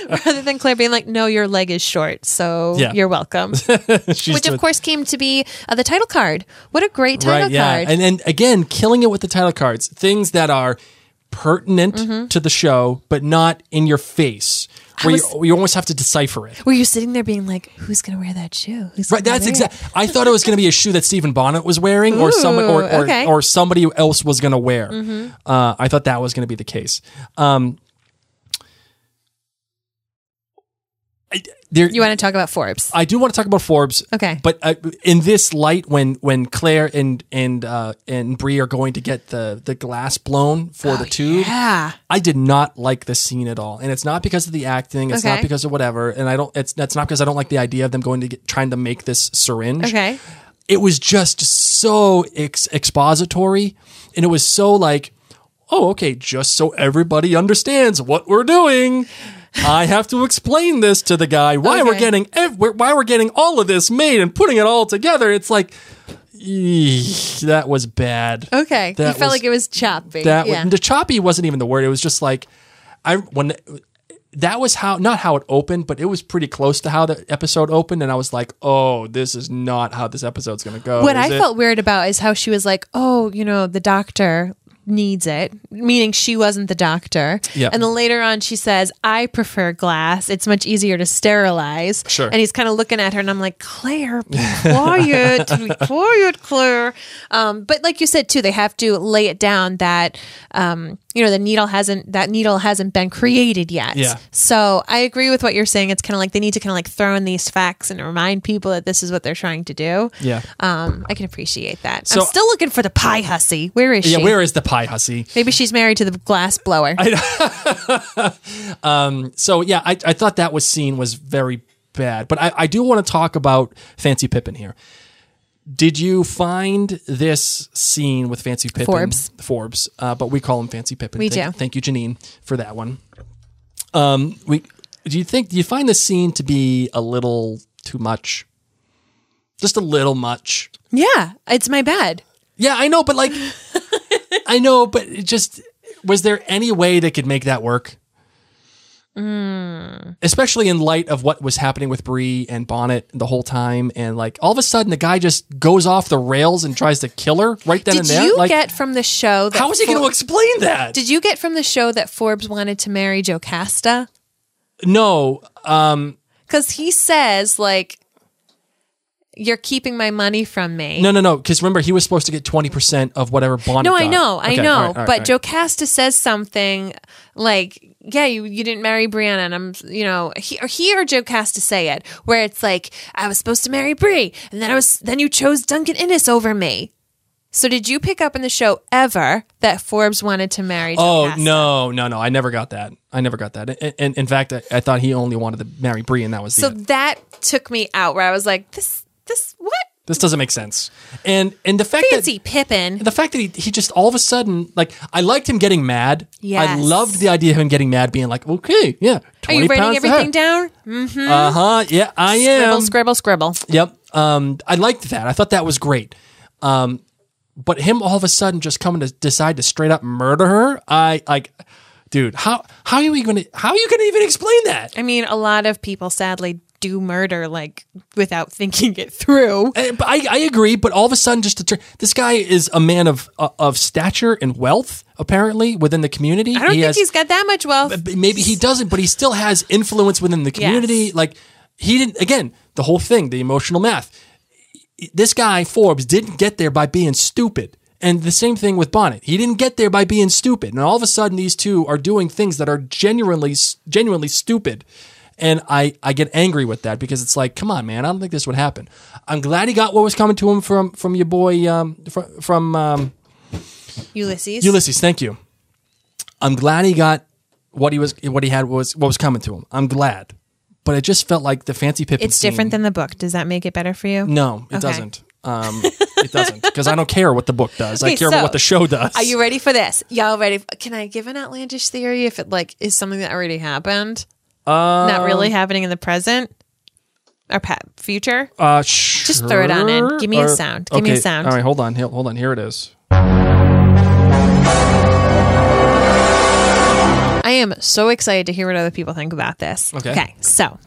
Speaker 1: Rather than Claire being like, no, your leg is short, so
Speaker 2: Yeah.
Speaker 1: you're welcome. Which, of course, came to be uh, the title card. What a great title
Speaker 2: right yeah
Speaker 1: card.
Speaker 2: and then again killing it with the title cards things that are pertinent
Speaker 1: Mm-hmm.
Speaker 2: to the show but not in your face where
Speaker 1: was-
Speaker 2: you, you almost have to decipher it
Speaker 1: Were you sitting there being like, who's going to wear that shoe? Who's
Speaker 2: right that's exactly. i thought it was going to be a shoe that stephen bonnet was wearing or someone or, or,
Speaker 1: okay. Mm-hmm.
Speaker 2: or somebody else was going to wear uh, i thought that was going to be the case um, I, there,
Speaker 1: You want to talk about Forbes?
Speaker 2: I do want to talk about Forbes.
Speaker 1: Okay.
Speaker 2: But uh, in this light, when when Claire and and uh, and Bree are going to get the the glass blown for the tube,
Speaker 1: Oh, yeah.
Speaker 2: I did not like the scene at all, and it's not because of the acting. It's not because of whatever, and I don't. It's that's not because I don't like the idea of them going to get trying to make this syringe.
Speaker 1: Okay.
Speaker 2: It was just so ex- expository, and it was so like, oh, okay, just so everybody understands what we're doing. I have to explain this to the guy why we're getting ev- why we're getting all of this made and putting it all together. It's like that was bad.
Speaker 1: Okay.
Speaker 2: That
Speaker 1: you felt
Speaker 2: was-
Speaker 1: like it was choppy.
Speaker 2: That
Speaker 1: yeah.
Speaker 2: was, the choppy wasn't even the word. It was just like I when that was how not how it opened, but it was pretty close to how the episode opened, and I was like, oh, this is not how this episode's gonna go.
Speaker 1: what I
Speaker 2: it?
Speaker 1: felt weird about is how she was like, oh, you know, the doctor needs it, meaning she wasn't the doctor.
Speaker 2: Yeah.
Speaker 1: And then later on, she says, I prefer glass. It's much easier to sterilize.
Speaker 2: Sure.
Speaker 1: And he's kind of looking at her, and I'm like, Claire, be quiet, be quiet, Claire. Um, but like you said too, they have to lay it down that um, you know the needle hasn't that needle hasn't been created yet.
Speaker 2: Yeah.
Speaker 1: So I agree with what you're saying. It's kind of like they need to kind of like throw in these facts and remind people that this is what they're trying to do.
Speaker 2: Yeah.
Speaker 1: Um, I can appreciate that.
Speaker 2: So-
Speaker 1: I'm still looking for the pie hussy. Where is
Speaker 2: Yeah,
Speaker 1: she?
Speaker 2: Yeah where is the pie hussy?
Speaker 1: Maybe she's married to the glass blower.
Speaker 2: Um so yeah, I, I thought that was scene was very bad. But I, I do want to talk about Fancy Pippin here. Did you find this scene with Fancy Pippin?
Speaker 1: Forbes.
Speaker 2: Forbes, uh, but we call him Fancy Pippin.
Speaker 1: We
Speaker 2: thank,
Speaker 1: do.
Speaker 2: Thank you, Janine, for that one. Um, we do you think do you find this scene to be a little too much? Just a little much.
Speaker 1: yeah, it's my bad.
Speaker 2: Yeah, I know, but like, I know, but it just was there any way they could make that work? Especially in light of what was happening with Bree and Bonnet the whole time, and like all of a sudden the guy just goes off the rails and tries to kill her right then
Speaker 1: Did
Speaker 2: and there.
Speaker 1: Did you
Speaker 2: like,
Speaker 1: get from the show that
Speaker 2: how is he going to explain that?
Speaker 1: Did you get from the show that Forbes wanted to marry Jocasta?
Speaker 2: no, um,
Speaker 1: Because he says, like, you're keeping my money from me.
Speaker 2: no, no, no. Because remember, he was supposed to get twenty percent of whatever Bonnet.
Speaker 1: No, I
Speaker 2: got.
Speaker 1: know, I
Speaker 2: Okay,
Speaker 1: know.
Speaker 2: all right, all right,
Speaker 1: but
Speaker 2: right.
Speaker 1: Jocasta says something like, "Yeah, you, you didn't marry Brianna," and I'm, you know, he or he or to say it, where it's like, "I was supposed to marry Brie, and then I was, then you chose Duncan Innes over me." So did you pick up in the show ever that Forbes wanted to marry?
Speaker 2: Oh
Speaker 1: Jocasta?
Speaker 2: no, no, no! I never got that. I never got that. And, and in fact, I, I thought he only wanted to marry Bree, and that was
Speaker 1: So that took me out, where I was like, "This, this, what
Speaker 2: This doesn't make sense. And and the fact
Speaker 1: fancy
Speaker 2: that
Speaker 1: Pippin?"
Speaker 2: the fact that he he just all of a sudden like I liked him getting mad. Yeah.
Speaker 1: I
Speaker 2: loved the idea of him getting mad, being like, okay, yeah,
Speaker 1: Are you writing everything down?
Speaker 2: Uh huh. Yeah, I am.
Speaker 1: Scribble, scribble, scribble.
Speaker 2: Yep. Um, I liked that. I thought that was great. Um, but him all of a sudden just coming to decide to straight up murder her, I like, dude. How how are you going to how are you going to even explain that?
Speaker 1: I mean, a lot of people sadly do murder like without thinking it through.
Speaker 2: But I, I agree, but all of a sudden, just to turn, this guy is a man of uh, of stature and wealth, apparently within the community.
Speaker 1: I don't think
Speaker 2: has,
Speaker 1: he's got that much wealth.
Speaker 2: maybe he doesn't, but he still has influence within the community.
Speaker 1: Yes.
Speaker 2: Like he didn't. Again, the whole thing, the emotional math. This guy Forbes didn't get there by being stupid. And the same thing with Bonnet. He didn't get there by being stupid. And all of a sudden, these two are doing things that are genuinely, genuinely stupid. And I, I get angry with that because it's like, come on, man, I don't think this would happen. I'm glad he got what was coming to him from from your boy um, from, from um,
Speaker 1: Ulysses.
Speaker 2: Ulysses. Thank you. I'm glad he got what he was what he had was what was coming to him. I'm glad, but it just felt like the fancy Pippin.
Speaker 1: It's different than the book. Does that make it better for you?
Speaker 2: no, it
Speaker 1: Okay.
Speaker 2: doesn't. Um, it doesn't because I don't care what the book does. I
Speaker 1: Okay,
Speaker 2: care about
Speaker 1: so,
Speaker 2: what the show does.
Speaker 1: Are you ready for this? Y'all ready? Can I give an outlandish theory if it like is something that already happened, not really happening in the present or pa- future?
Speaker 2: Uh,
Speaker 1: Just throw it on in. Give me a sound. Give me a sound.
Speaker 2: All right, hold on. Hold on. Here it is.
Speaker 1: I am so excited to hear what other people think about this.
Speaker 2: Okay.
Speaker 1: Okay. So,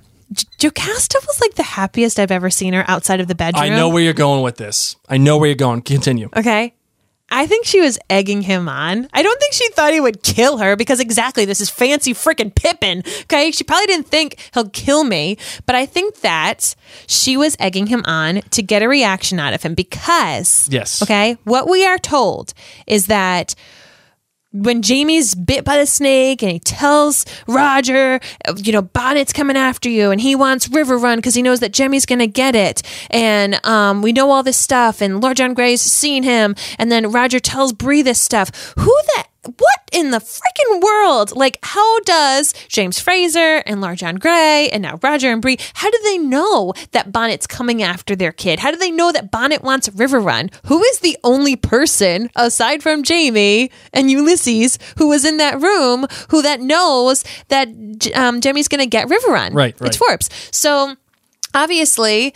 Speaker 1: Jocasta was like the happiest I've ever seen her outside of the bedroom.
Speaker 2: I know where you're going with this. I know where you're going. Continue.
Speaker 1: Okay. I think she was egging him on. I don't think she thought he would kill her because exactly this is fancy freaking Pippin. Okay. She probably didn't think he'll kill me, but I think that she was egging him on to get a reaction out of him because,
Speaker 2: Yes.
Speaker 1: Okay. What we are told is that when Jamie's bit by the snake and he tells Roger, you know, Bonnet's coming after you and he wants River Run because he knows that Jemmy's going to get it. And um, we know all this stuff and Lord John Grey's seen him. And then Roger tells Bree this stuff. Who the, what in the freaking world? Like, how does James Fraser and Lord John Grey and now Roger and Bree, how do they know that Bonnet's coming after their kid? How do they know that Bonnet wants River Run? Who is the only person aside from Jamie and Ulysses who was in that room who that knows that um, Jemmy's going to get River Run?
Speaker 2: Right, right.
Speaker 1: It's Forbes. So obviously,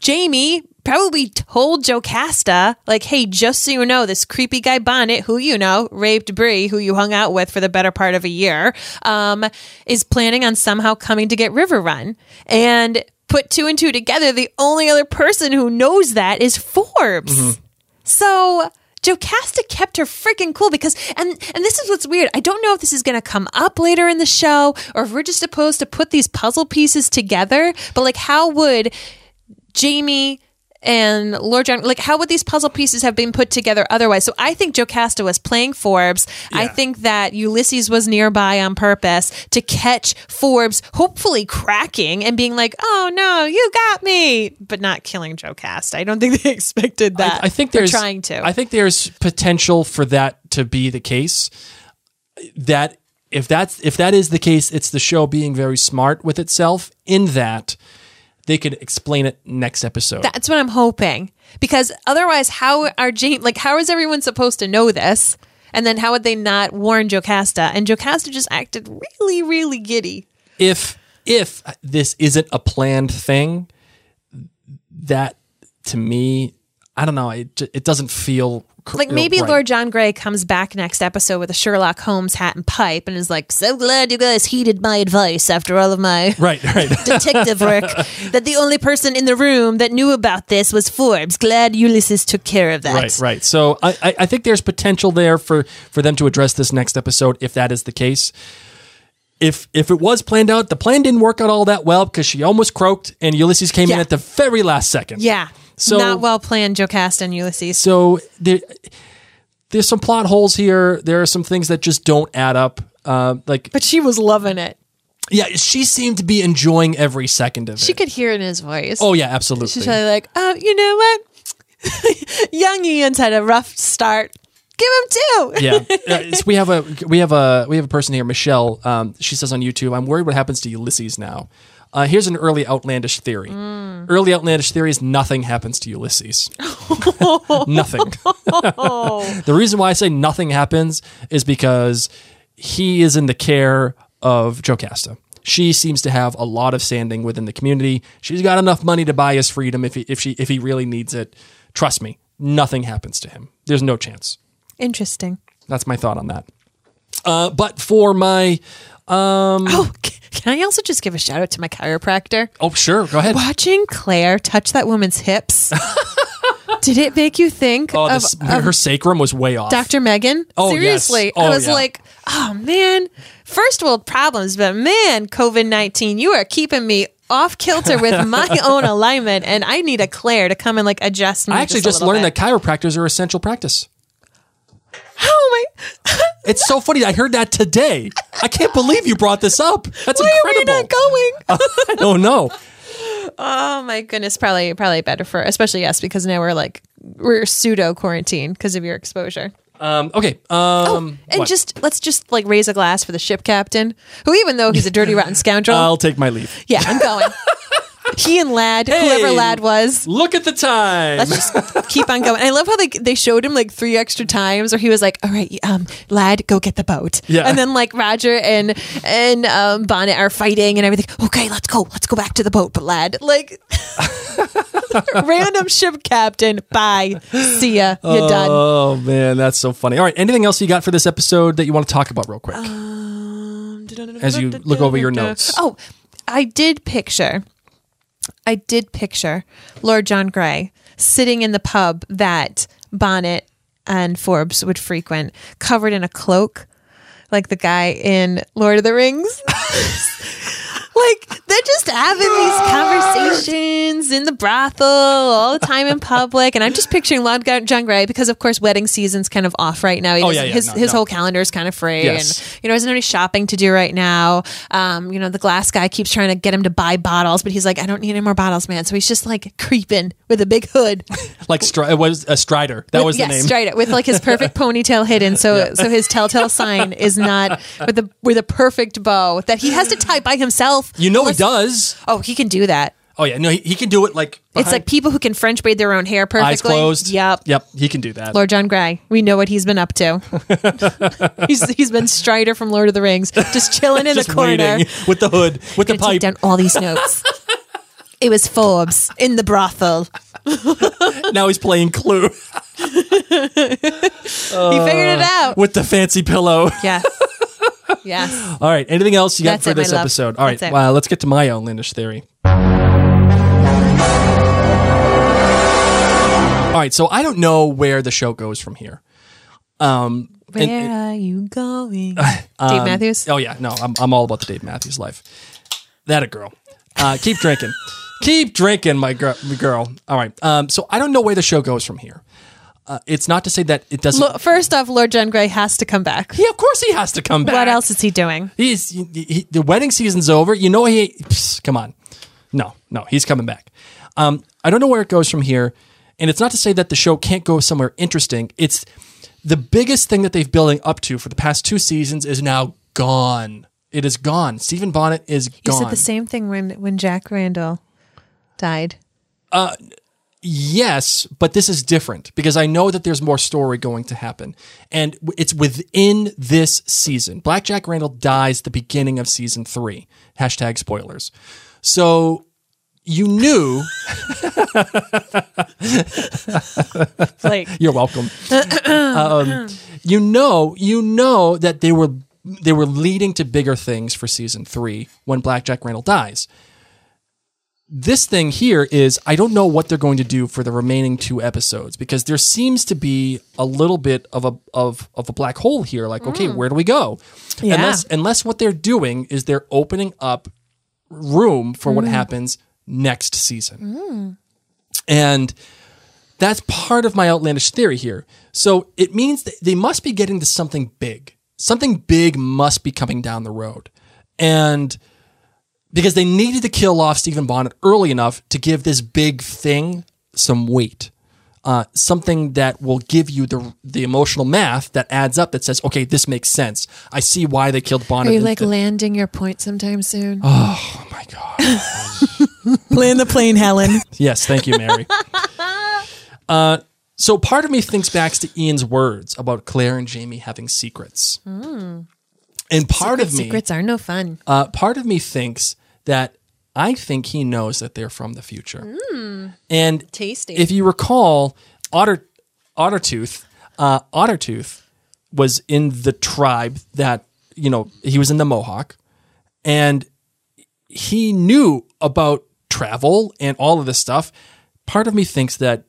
Speaker 1: Jamie probably told Jocasta, like, hey, just so you know, this creepy guy Bonnet, who you know, raped Bree, who you hung out with for the better part of a year, um, is planning on somehow coming to get River Run. And put two and two together, the only other person who knows that is Forbes. So Jocasta kept her freaking cool because and and this is what's weird. I don't know if this is going to come up later in the show or if we're just supposed to put these puzzle pieces together, but like how would Jamie and Lord John like how would these puzzle pieces have been put together otherwise? So I think Jocasta was playing Forbes. I think that Ulysses was nearby on purpose to catch Forbes hopefully cracking and being like, "Oh no, you got me," but not killing Jocasta. I don't think they expected that.
Speaker 2: I, I think they're
Speaker 1: trying to.
Speaker 2: I think there's potential for that to be the case. That if that's if that is the case, it's the show being very smart with itself in that they could explain it next episode.
Speaker 1: That's what I'm hoping. Because otherwise, how are James like how is everyone supposed to know this? And then how would they not warn Jocasta? And Jocasta just acted really, really giddy.
Speaker 2: if if this isn't a planned thing, that to me, I don't know. It it doesn't feel cr-
Speaker 1: Like
Speaker 2: oh,
Speaker 1: maybe
Speaker 2: right.
Speaker 1: Lord John Grey comes back next episode with a Sherlock Holmes hat and pipe and is like, "So glad you guys heeded my advice after all of my
Speaker 2: Right, right.
Speaker 1: detective work. that the only person in the room that knew about this was Forbes. Glad Ulysses took care of that."
Speaker 2: Right, right. So I, I, I think there's potential there for for them to address this next episode if that is the case. If if it was planned out, the plan didn't work out all that well because she almost croaked and Ulysses came in at the very last second.
Speaker 1: Yeah.
Speaker 2: So-
Speaker 1: not well planned, Jocasta and Ulysses.
Speaker 2: So there, there's some plot holes here. There are some things that just don't add up. Uh, like
Speaker 1: but she was loving it.
Speaker 2: yeah, she seemed to be enjoying every second of it.
Speaker 1: She could hear it in his voice.
Speaker 2: Oh yeah, absolutely.
Speaker 1: She's probably like, oh, you know what? Young Ian's had a rough start. Give him two.
Speaker 2: yeah, Uh, so we have a we have a we have a person here, Michelle. Um, she says on YouTube, "I'm worried what happens to Ulysses now." Uh, here's an early outlandish theory. Early outlandish theory is nothing happens to Ulysses. nothing. the reason why I say nothing happens is because he is in the care of Jocasta. She seems to have a lot of standing within the community. She's got enough money to buy his freedom if he, if she if he really needs it. Trust me, nothing happens to him. There's no chance.
Speaker 1: Interesting.
Speaker 2: That's my thought on that. Uh, but for my
Speaker 1: Oh, can I also just give a shout out to my chiropractor?
Speaker 2: oh sure, go ahead.
Speaker 1: Watching Claire touch that woman's hips. Did it make you think
Speaker 2: Oh,
Speaker 1: of, of
Speaker 2: her sacrum was way off.
Speaker 1: Dr. Megan?
Speaker 2: Oh, yes.
Speaker 1: Seriously.
Speaker 2: Oh,
Speaker 1: I was
Speaker 2: yeah.
Speaker 1: like, oh man, first world problems, but man, COVID 19, you are keeping me off kilter with my own alignment, and I need a Claire to come and like adjust me.
Speaker 2: I actually
Speaker 1: just,
Speaker 2: just learned
Speaker 1: bit.
Speaker 2: that chiropractors are essential practice.
Speaker 1: Oh my.
Speaker 2: It's so funny. I heard that today. I can't believe you brought this up. That's
Speaker 1: Why are we
Speaker 2: incredible.
Speaker 1: not going?
Speaker 2: I don't know.
Speaker 1: Oh my goodness, probably probably better for especially us because now we're like we're pseudo quarantine because of your exposure.
Speaker 2: Um, okay. Um,
Speaker 1: And
Speaker 2: what?
Speaker 1: just let's just like raise a glass for the ship captain, who even though he's a dirty rotten scoundrel,
Speaker 2: I'll take my leave.
Speaker 1: yeah, I'm going. he and Lad, whoever Lad was,
Speaker 2: Look at the time.
Speaker 1: let's just keep on going. And I love how they they showed him like three extra times, where he was like, "All right, um, Lad, go get the boat."
Speaker 2: Yeah.
Speaker 1: And then like Roger and and um, Bonnet are fighting and everything. Okay, let's go. Let's go back to the boat. But Lad, like. Random ship captain. Bye. See ya. You're done.
Speaker 2: Oh man, that's so funny. All right, anything else you got for this episode that you want to talk about real quick? As you look over your notes.
Speaker 1: Oh, I did picture, I did picture Lord John Grey sitting in the pub that Bonnet and Forbes would frequent, covered in a cloak, like the guy in Lord of the Rings. like they're just having these conversations in the brothel all the time in public, and I'm just picturing Lord John Grey because, of course, wedding season's kind of off right now. He
Speaker 2: Oh, yeah, yeah,
Speaker 1: his
Speaker 2: no,
Speaker 1: his
Speaker 2: no.
Speaker 1: whole calendar is kind of free,
Speaker 2: Yes.
Speaker 1: and you know, isn't any shopping to do right now. Um, you know, the glass guy keeps trying to get him to buy bottles, but he's like, I don't need any more bottles, man. So he's just like creeping with a big hood.
Speaker 2: Like Stri- it was a Strider. That was the
Speaker 1: yes,
Speaker 2: name.
Speaker 1: Strider, with like his perfect ponytail hidden. So so his telltale sign is not with the with a perfect bow that he has to tie by himself.
Speaker 2: You know
Speaker 1: Unless-
Speaker 2: he does.
Speaker 1: Oh, he can do that.
Speaker 2: Oh yeah, no, he, he can do it like
Speaker 1: It's like people who can French braid their own hair perfectly.
Speaker 2: eyes closed.
Speaker 1: Yep.
Speaker 2: Yep, he can do that.
Speaker 1: Lord John Grey. We know what he's been up to. he's he's been Strider from Lord of the Rings, just chilling in
Speaker 2: Just
Speaker 1: the corner.
Speaker 2: with the hood, with the pipe.
Speaker 1: down all these notes. it was Forbes in the brothel.
Speaker 2: Now he's playing Clue
Speaker 1: he figured it uh, out.
Speaker 2: with the fancy pillow.
Speaker 1: Yes. Yes.
Speaker 2: All right. Anything else you got
Speaker 1: That's
Speaker 2: for
Speaker 1: it, my
Speaker 2: this
Speaker 1: love.
Speaker 2: episode? All right.
Speaker 1: That's it.
Speaker 2: Well, let's get to my own outlandish theory. All right. So I don't know where the show goes from here. Um, and-
Speaker 1: Where are you going? Dave Matthews.
Speaker 2: Oh yeah, no, I'm I'm all about the Dave Matthews life. That a girl. Uh, keep drinking, keep drinking, my girl. My girl. All right. Um, so I don't know where the show goes from here. Uh, it's not to say that it doesn't.
Speaker 1: First off, Lord John Grey has to come back.
Speaker 2: yeah, of course he has to come back.
Speaker 1: What else is he doing?
Speaker 2: He's he, he- the wedding season's over. You know he. psst, come on, no, no, he's coming back. Um, I don't know where it goes from here, and it's not to say that the show can't go somewhere interesting. It's the biggest thing that they've building up to for the past two seasons is now gone. It is gone. Stephen Bonnet is
Speaker 1: You
Speaker 2: gone.
Speaker 1: said the same thing when when Jack Randall died.
Speaker 2: Yes, but this is different because I know that there's more story going to happen. And it's within this season. Blackjack Randall dies the beginning of season three. Hashtag spoilers. So you knew You're welcome. um, you know, you know that they were they were leading to bigger things for season three when Blackjack Randall dies. This thing here is I don't know what they're going to do for the remaining two episodes because there seems to be a little bit of a of of a black hole here. Like, okay, mm. where do we go?
Speaker 1: Yeah.
Speaker 2: Unless unless what they're doing is they're opening up room for what mm. happens next season. Mm. And that's part of my outlandish theory here. So it means that they must be getting to something big. Something big must be coming down the road. And because they needed to kill off Stephen Bonnet early enough to give this big thing some weight. Uh, something that will give you the the emotional math that adds up that says, okay, this makes sense. I see why they killed Bonnet.
Speaker 1: Are you like
Speaker 2: the-
Speaker 1: landing your point sometime soon?
Speaker 2: oh my god.
Speaker 1: Land the plane, Helen.
Speaker 2: Yes, thank you, Mary. uh, so part of me thinks back to Ian's words about Claire and Jamie having secrets, and part of me,
Speaker 1: Secrets are no fun.
Speaker 2: uh, part of me thinks that I think he knows that they're from the future. And
Speaker 1: Tasty.
Speaker 2: if you recall, Otter Ottertooth, uh, Ottertooth was in the tribe that you know he was in the Mohawk, and he knew about travel and all of this stuff. Part of me thinks that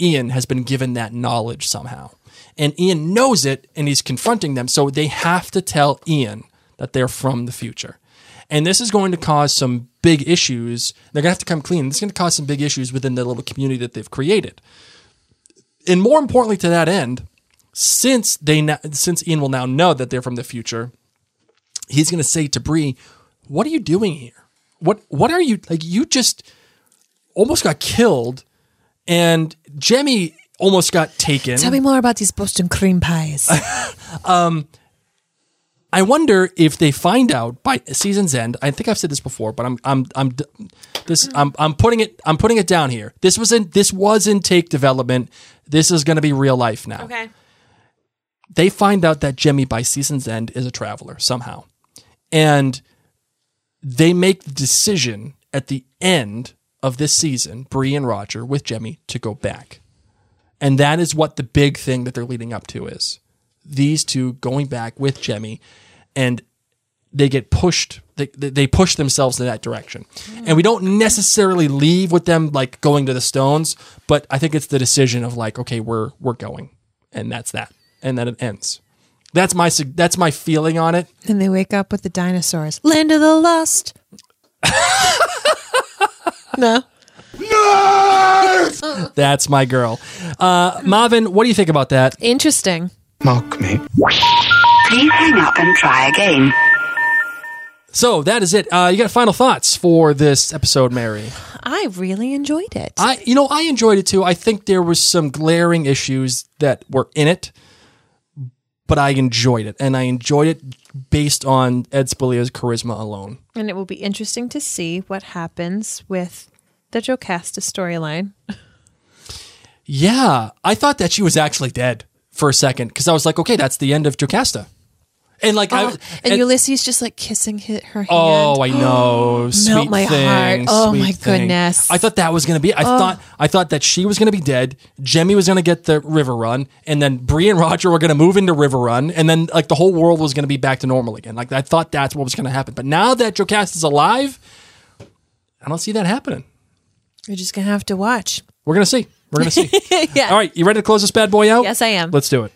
Speaker 2: Ian has been given that knowledge somehow. And Ian knows it and he's confronting them. So they have to tell Ian that they're from the future. And this is going to cause some big issues. They're going to have to come clean. This is going to cause some big issues within the little community that they've created. And more importantly to that end, since they since Ian will now know that they're from the future, he's going to say to Bree, "What are you doing here? What what are you like? You just almost got killed, and Jemmy almost got taken.
Speaker 1: Tell me more about these Boston cream pies.
Speaker 2: Um, I wonder if they find out by season's end. I think I've said this before, but I'm I'm I'm this I'm I'm putting it I'm putting it down here. This was in this was in take development. This is going to be real life now.
Speaker 1: okay.
Speaker 2: they find out that Jemmy by season's end is a traveler somehow. And they make the decision at the end of this season, Bree and Roger with Jemmy to go back. And that is what the big thing that they're leading up to is. These two going back with Jemmy and they get pushed they, they push themselves in that direction. And we don't necessarily leave with them like going to the stones, but I think it's the decision of like okay, we're we're going. And that's that. And then it ends. That's my that's my feeling on it.
Speaker 1: And they wake up with the dinosaurs. Land of the Lost. no.
Speaker 2: That's my girl. Uh, Marvin, what do you think about that?
Speaker 1: Interesting.
Speaker 3: Mock me.
Speaker 6: Please hang up and try again.
Speaker 2: So that is it. Uh, you got final thoughts for this episode, Mary?
Speaker 1: I really enjoyed it.
Speaker 2: I, you know, I enjoyed it too. I think there was some glaring issues that were in it, but I enjoyed it, and I enjoyed it based on Ed Speleers' charisma alone.
Speaker 1: and it will be interesting to see what happens with the Jocasta storyline.
Speaker 2: Yeah, I thought that she was actually dead for a second because I was like, okay, that's the end of Jocasta, and like, I,
Speaker 1: Oh, and, Ulysses just like kissing hi- her hand.
Speaker 2: Oh, I know. Sweet
Speaker 1: my
Speaker 2: thing,
Speaker 1: heart. Oh, my
Speaker 2: thing.
Speaker 1: goodness.
Speaker 2: I thought that was gonna be. I oh. thought. I thought that she was gonna be dead. Jemmy was gonna get the river run, and then Bree and Roger were gonna move into river run, and then like the whole world was gonna be back to normal again. Like I thought that's what was gonna happen. But now that Jocasta's alive, I don't see that happening.
Speaker 1: You're just gonna have to watch.
Speaker 2: We're gonna see. We're gonna see.
Speaker 1: yeah.
Speaker 2: All right, you ready to close this bad boy out?
Speaker 1: Yes, I am.
Speaker 2: Let's do it.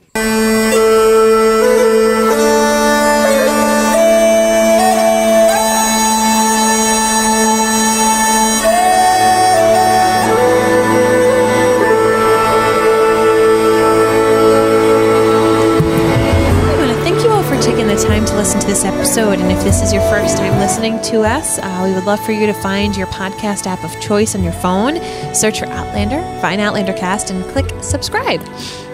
Speaker 1: To us, uh, we would love for you to find your podcast app of choice on your phone, search for Outlander, find Outlander Cast, and click subscribe.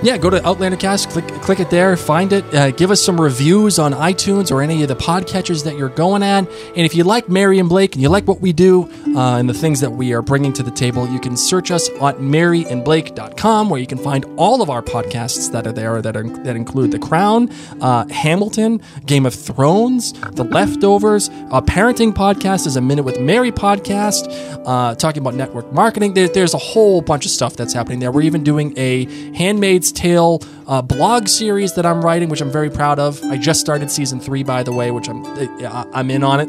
Speaker 2: Yeah, go to Outlander Cast, click, click it there, find it, uh, give us some reviews on iTunes or any of the podcatchers that you're going at. And if you like Mary and Blake and you like what we do uh, and the things that we are bringing to the table, you can search us at maryandblake.com where you can find all of our podcasts that are there that, are, that include The Crown, uh, Hamilton, Game of Thrones, The Leftovers, a parenting podcast is a Minute with Mary podcast, uh, talking about network marketing. There, there's a whole bunch of stuff that's happening there. We're even doing a Tale uh, blog series that I'm writing, which I'm very proud of. I just started season three, by the way, which I'm uh, I'm in on it.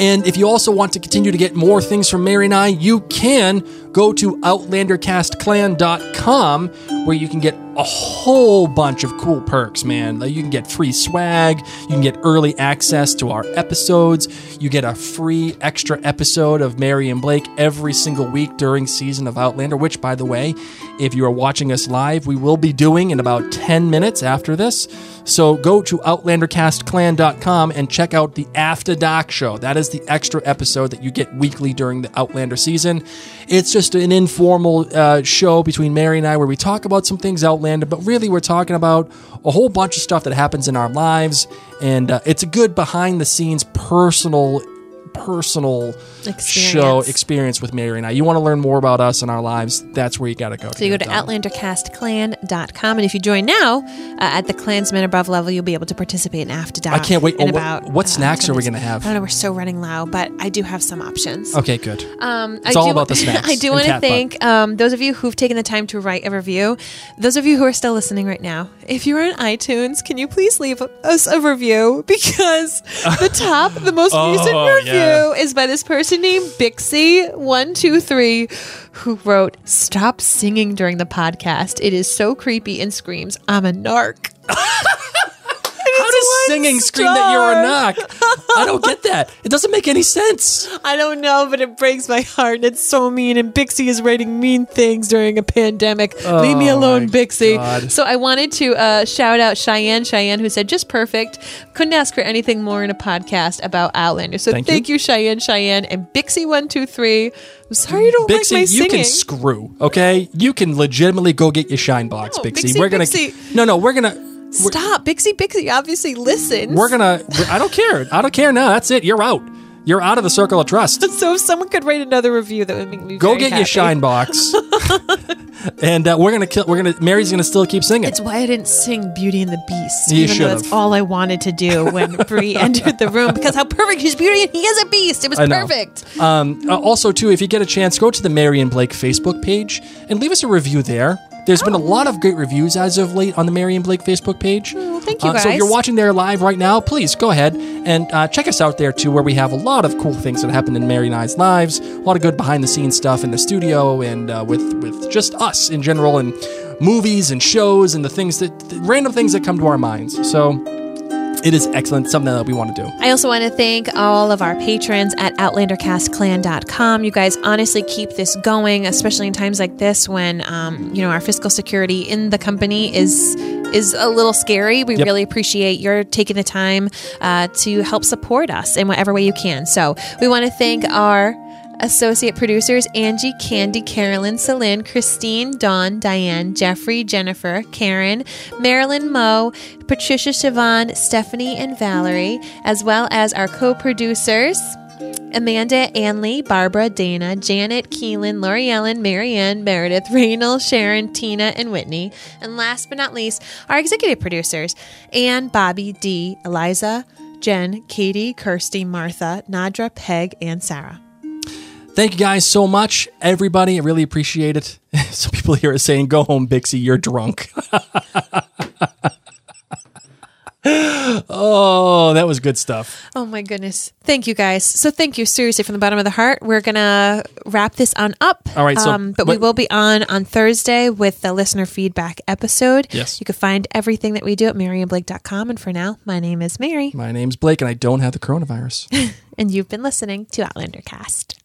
Speaker 2: And if you also want to continue to get more things from Mary and I, you can go to OutlanderCastClan.com where you can get a whole bunch of cool perks, man. You can get free swag, you can get early access to our episodes, you get a free extra episode of Mary and Blake every single week during season of Outlander, which by the way, if you are watching us live, we will be doing in about 10 minutes after this. So go to OutlanderCastClan.com and check out the After Dark show. That is the extra episode that you get weekly during the Outlander season. It's just an informal uh, show between Mary and I where we talk about some things Outlander, but really we're talking about a whole bunch of stuff that happens in our lives. And uh, it's a good behind the scenes personal personal
Speaker 1: Experience.
Speaker 2: show experience with Mary and I. You want to learn more about us and our lives, that's where you got to go.
Speaker 1: So you go to outlandercastclan.com, and if you join now uh, at the Clansmen above level, you'll be able to participate in After Dark.
Speaker 2: I can't wait. Oh, what-
Speaker 1: about,
Speaker 2: what
Speaker 1: uh,
Speaker 2: snacks are we gonna have?
Speaker 1: I don't know. We're so running low, but I do have some options.
Speaker 2: Okay, good.
Speaker 1: Um,
Speaker 2: It's
Speaker 1: I
Speaker 2: all
Speaker 1: do,
Speaker 2: about the snacks
Speaker 1: I do want to thank um, those of you who've taken the time to write a review. Those of you who are still listening right now, if you're on iTunes, can you please leave us a review? Because the top, the most recent
Speaker 2: Oh,
Speaker 1: review
Speaker 2: yeah.
Speaker 1: Is by this person named Bixie123 who wrote, Stop singing during the podcast. It is so creepy and screams, I'm a narc.
Speaker 2: Singing scream that you're a knock? I don't get that. It doesn't make any sense.
Speaker 1: I don't know, but it breaks my heart. And it's so mean. And Bixie is writing mean things during a pandemic. Leave me
Speaker 2: Oh,
Speaker 1: alone, Bixie.
Speaker 2: God.
Speaker 1: So I wanted to uh, shout out Cheyenne, Cheyenne, who said just perfect. Couldn't ask for anything more in a podcast about Outlander. So
Speaker 2: Thank
Speaker 1: thank,
Speaker 2: you.
Speaker 1: you. Cheyenne, Cheyenne, and Bixie one two three. I'm sorry you don't
Speaker 2: Bixie,
Speaker 1: like my singing.
Speaker 2: you can screw, okay? You can legitimately go get your shine box,
Speaker 1: No,
Speaker 2: Bixie.
Speaker 1: Bixie,
Speaker 2: We're gonna No, no, we're gonna we're,
Speaker 1: Stop, Bixie, Bixie. Obviously listens.
Speaker 2: we're gonna I don't care. I don't care now. That's it. You're out. You're out of the circle of trust.
Speaker 1: So if someone could write another review, that would make me
Speaker 2: Go get your shine box. and uh, we're gonna kill we're gonna Mary's gonna still keep singing.
Speaker 1: It's why I didn't sing Beauty and the Beast.
Speaker 2: You
Speaker 1: even though that's all I wanted to do when Bree entered the room because how perfect she's Beauty and he is a beast. It was
Speaker 2: I know.
Speaker 1: perfect.
Speaker 2: Um, uh, also, too, if you get a chance, go to the Mary and Blake Facebook page and leave us a review there. There's been a lot of great reviews as of late on the Mary and Blake Facebook page.
Speaker 1: Oh, thank you,
Speaker 2: Uh, so if you're watching there live right now, please go ahead and uh, check us out there too, where we have a lot of cool things that happen in Mary and I's lives. A lot of good behind the scenes stuff in the studio and uh, with with just us in general and movies and shows and the things that the random things that come to our minds. So it is excellent, something that we want to do.
Speaker 1: I also want to thank all of our patrons at OutlanderCastClan.com. You guys honestly keep this going, especially in times like this when um, you know our fiscal security in the company is is a little scary. We
Speaker 2: Yep.
Speaker 1: really appreciate your taking the time uh, to help support us in whatever way you can. So we want to thank our Associate producers Angie, Candy, Carolyn, Celine, Christine, Dawn, Diane, Jeffrey, Jennifer, Karen, Marilyn, Mo, Patricia, Siobhan, Stephanie, and Valerie, as well as our co producers. Amanda, Anley, Barbara, Dana, Janet, Keelan, Lori Ellen, Marianne, Meredith, Raynal, Sharon, Tina, and Whitney. And last but not least, our executive producers Anne, Bobby, Dee, Eliza, Jen, Katie, Kirsty, Martha, Nadra, Peg, and Sarah.
Speaker 2: Thank you guys so much, everybody. I really appreciate it. Some people here are saying, "Go home, Bixie. You're drunk." oh, that was good stuff.
Speaker 1: Oh my goodness. Thank you guys. So thank you seriously from the bottom of the heart. We're going to wrap this on up.
Speaker 2: All right, so-
Speaker 1: um, but we will be on on Thursday with the listener feedback episode.
Speaker 2: Yes.
Speaker 1: You can find everything that we do at maryandblake.com and for now, my name is Mary
Speaker 2: My name's Blake, and I don't have the coronavirus.
Speaker 1: and you've been listening to Outlander Cast.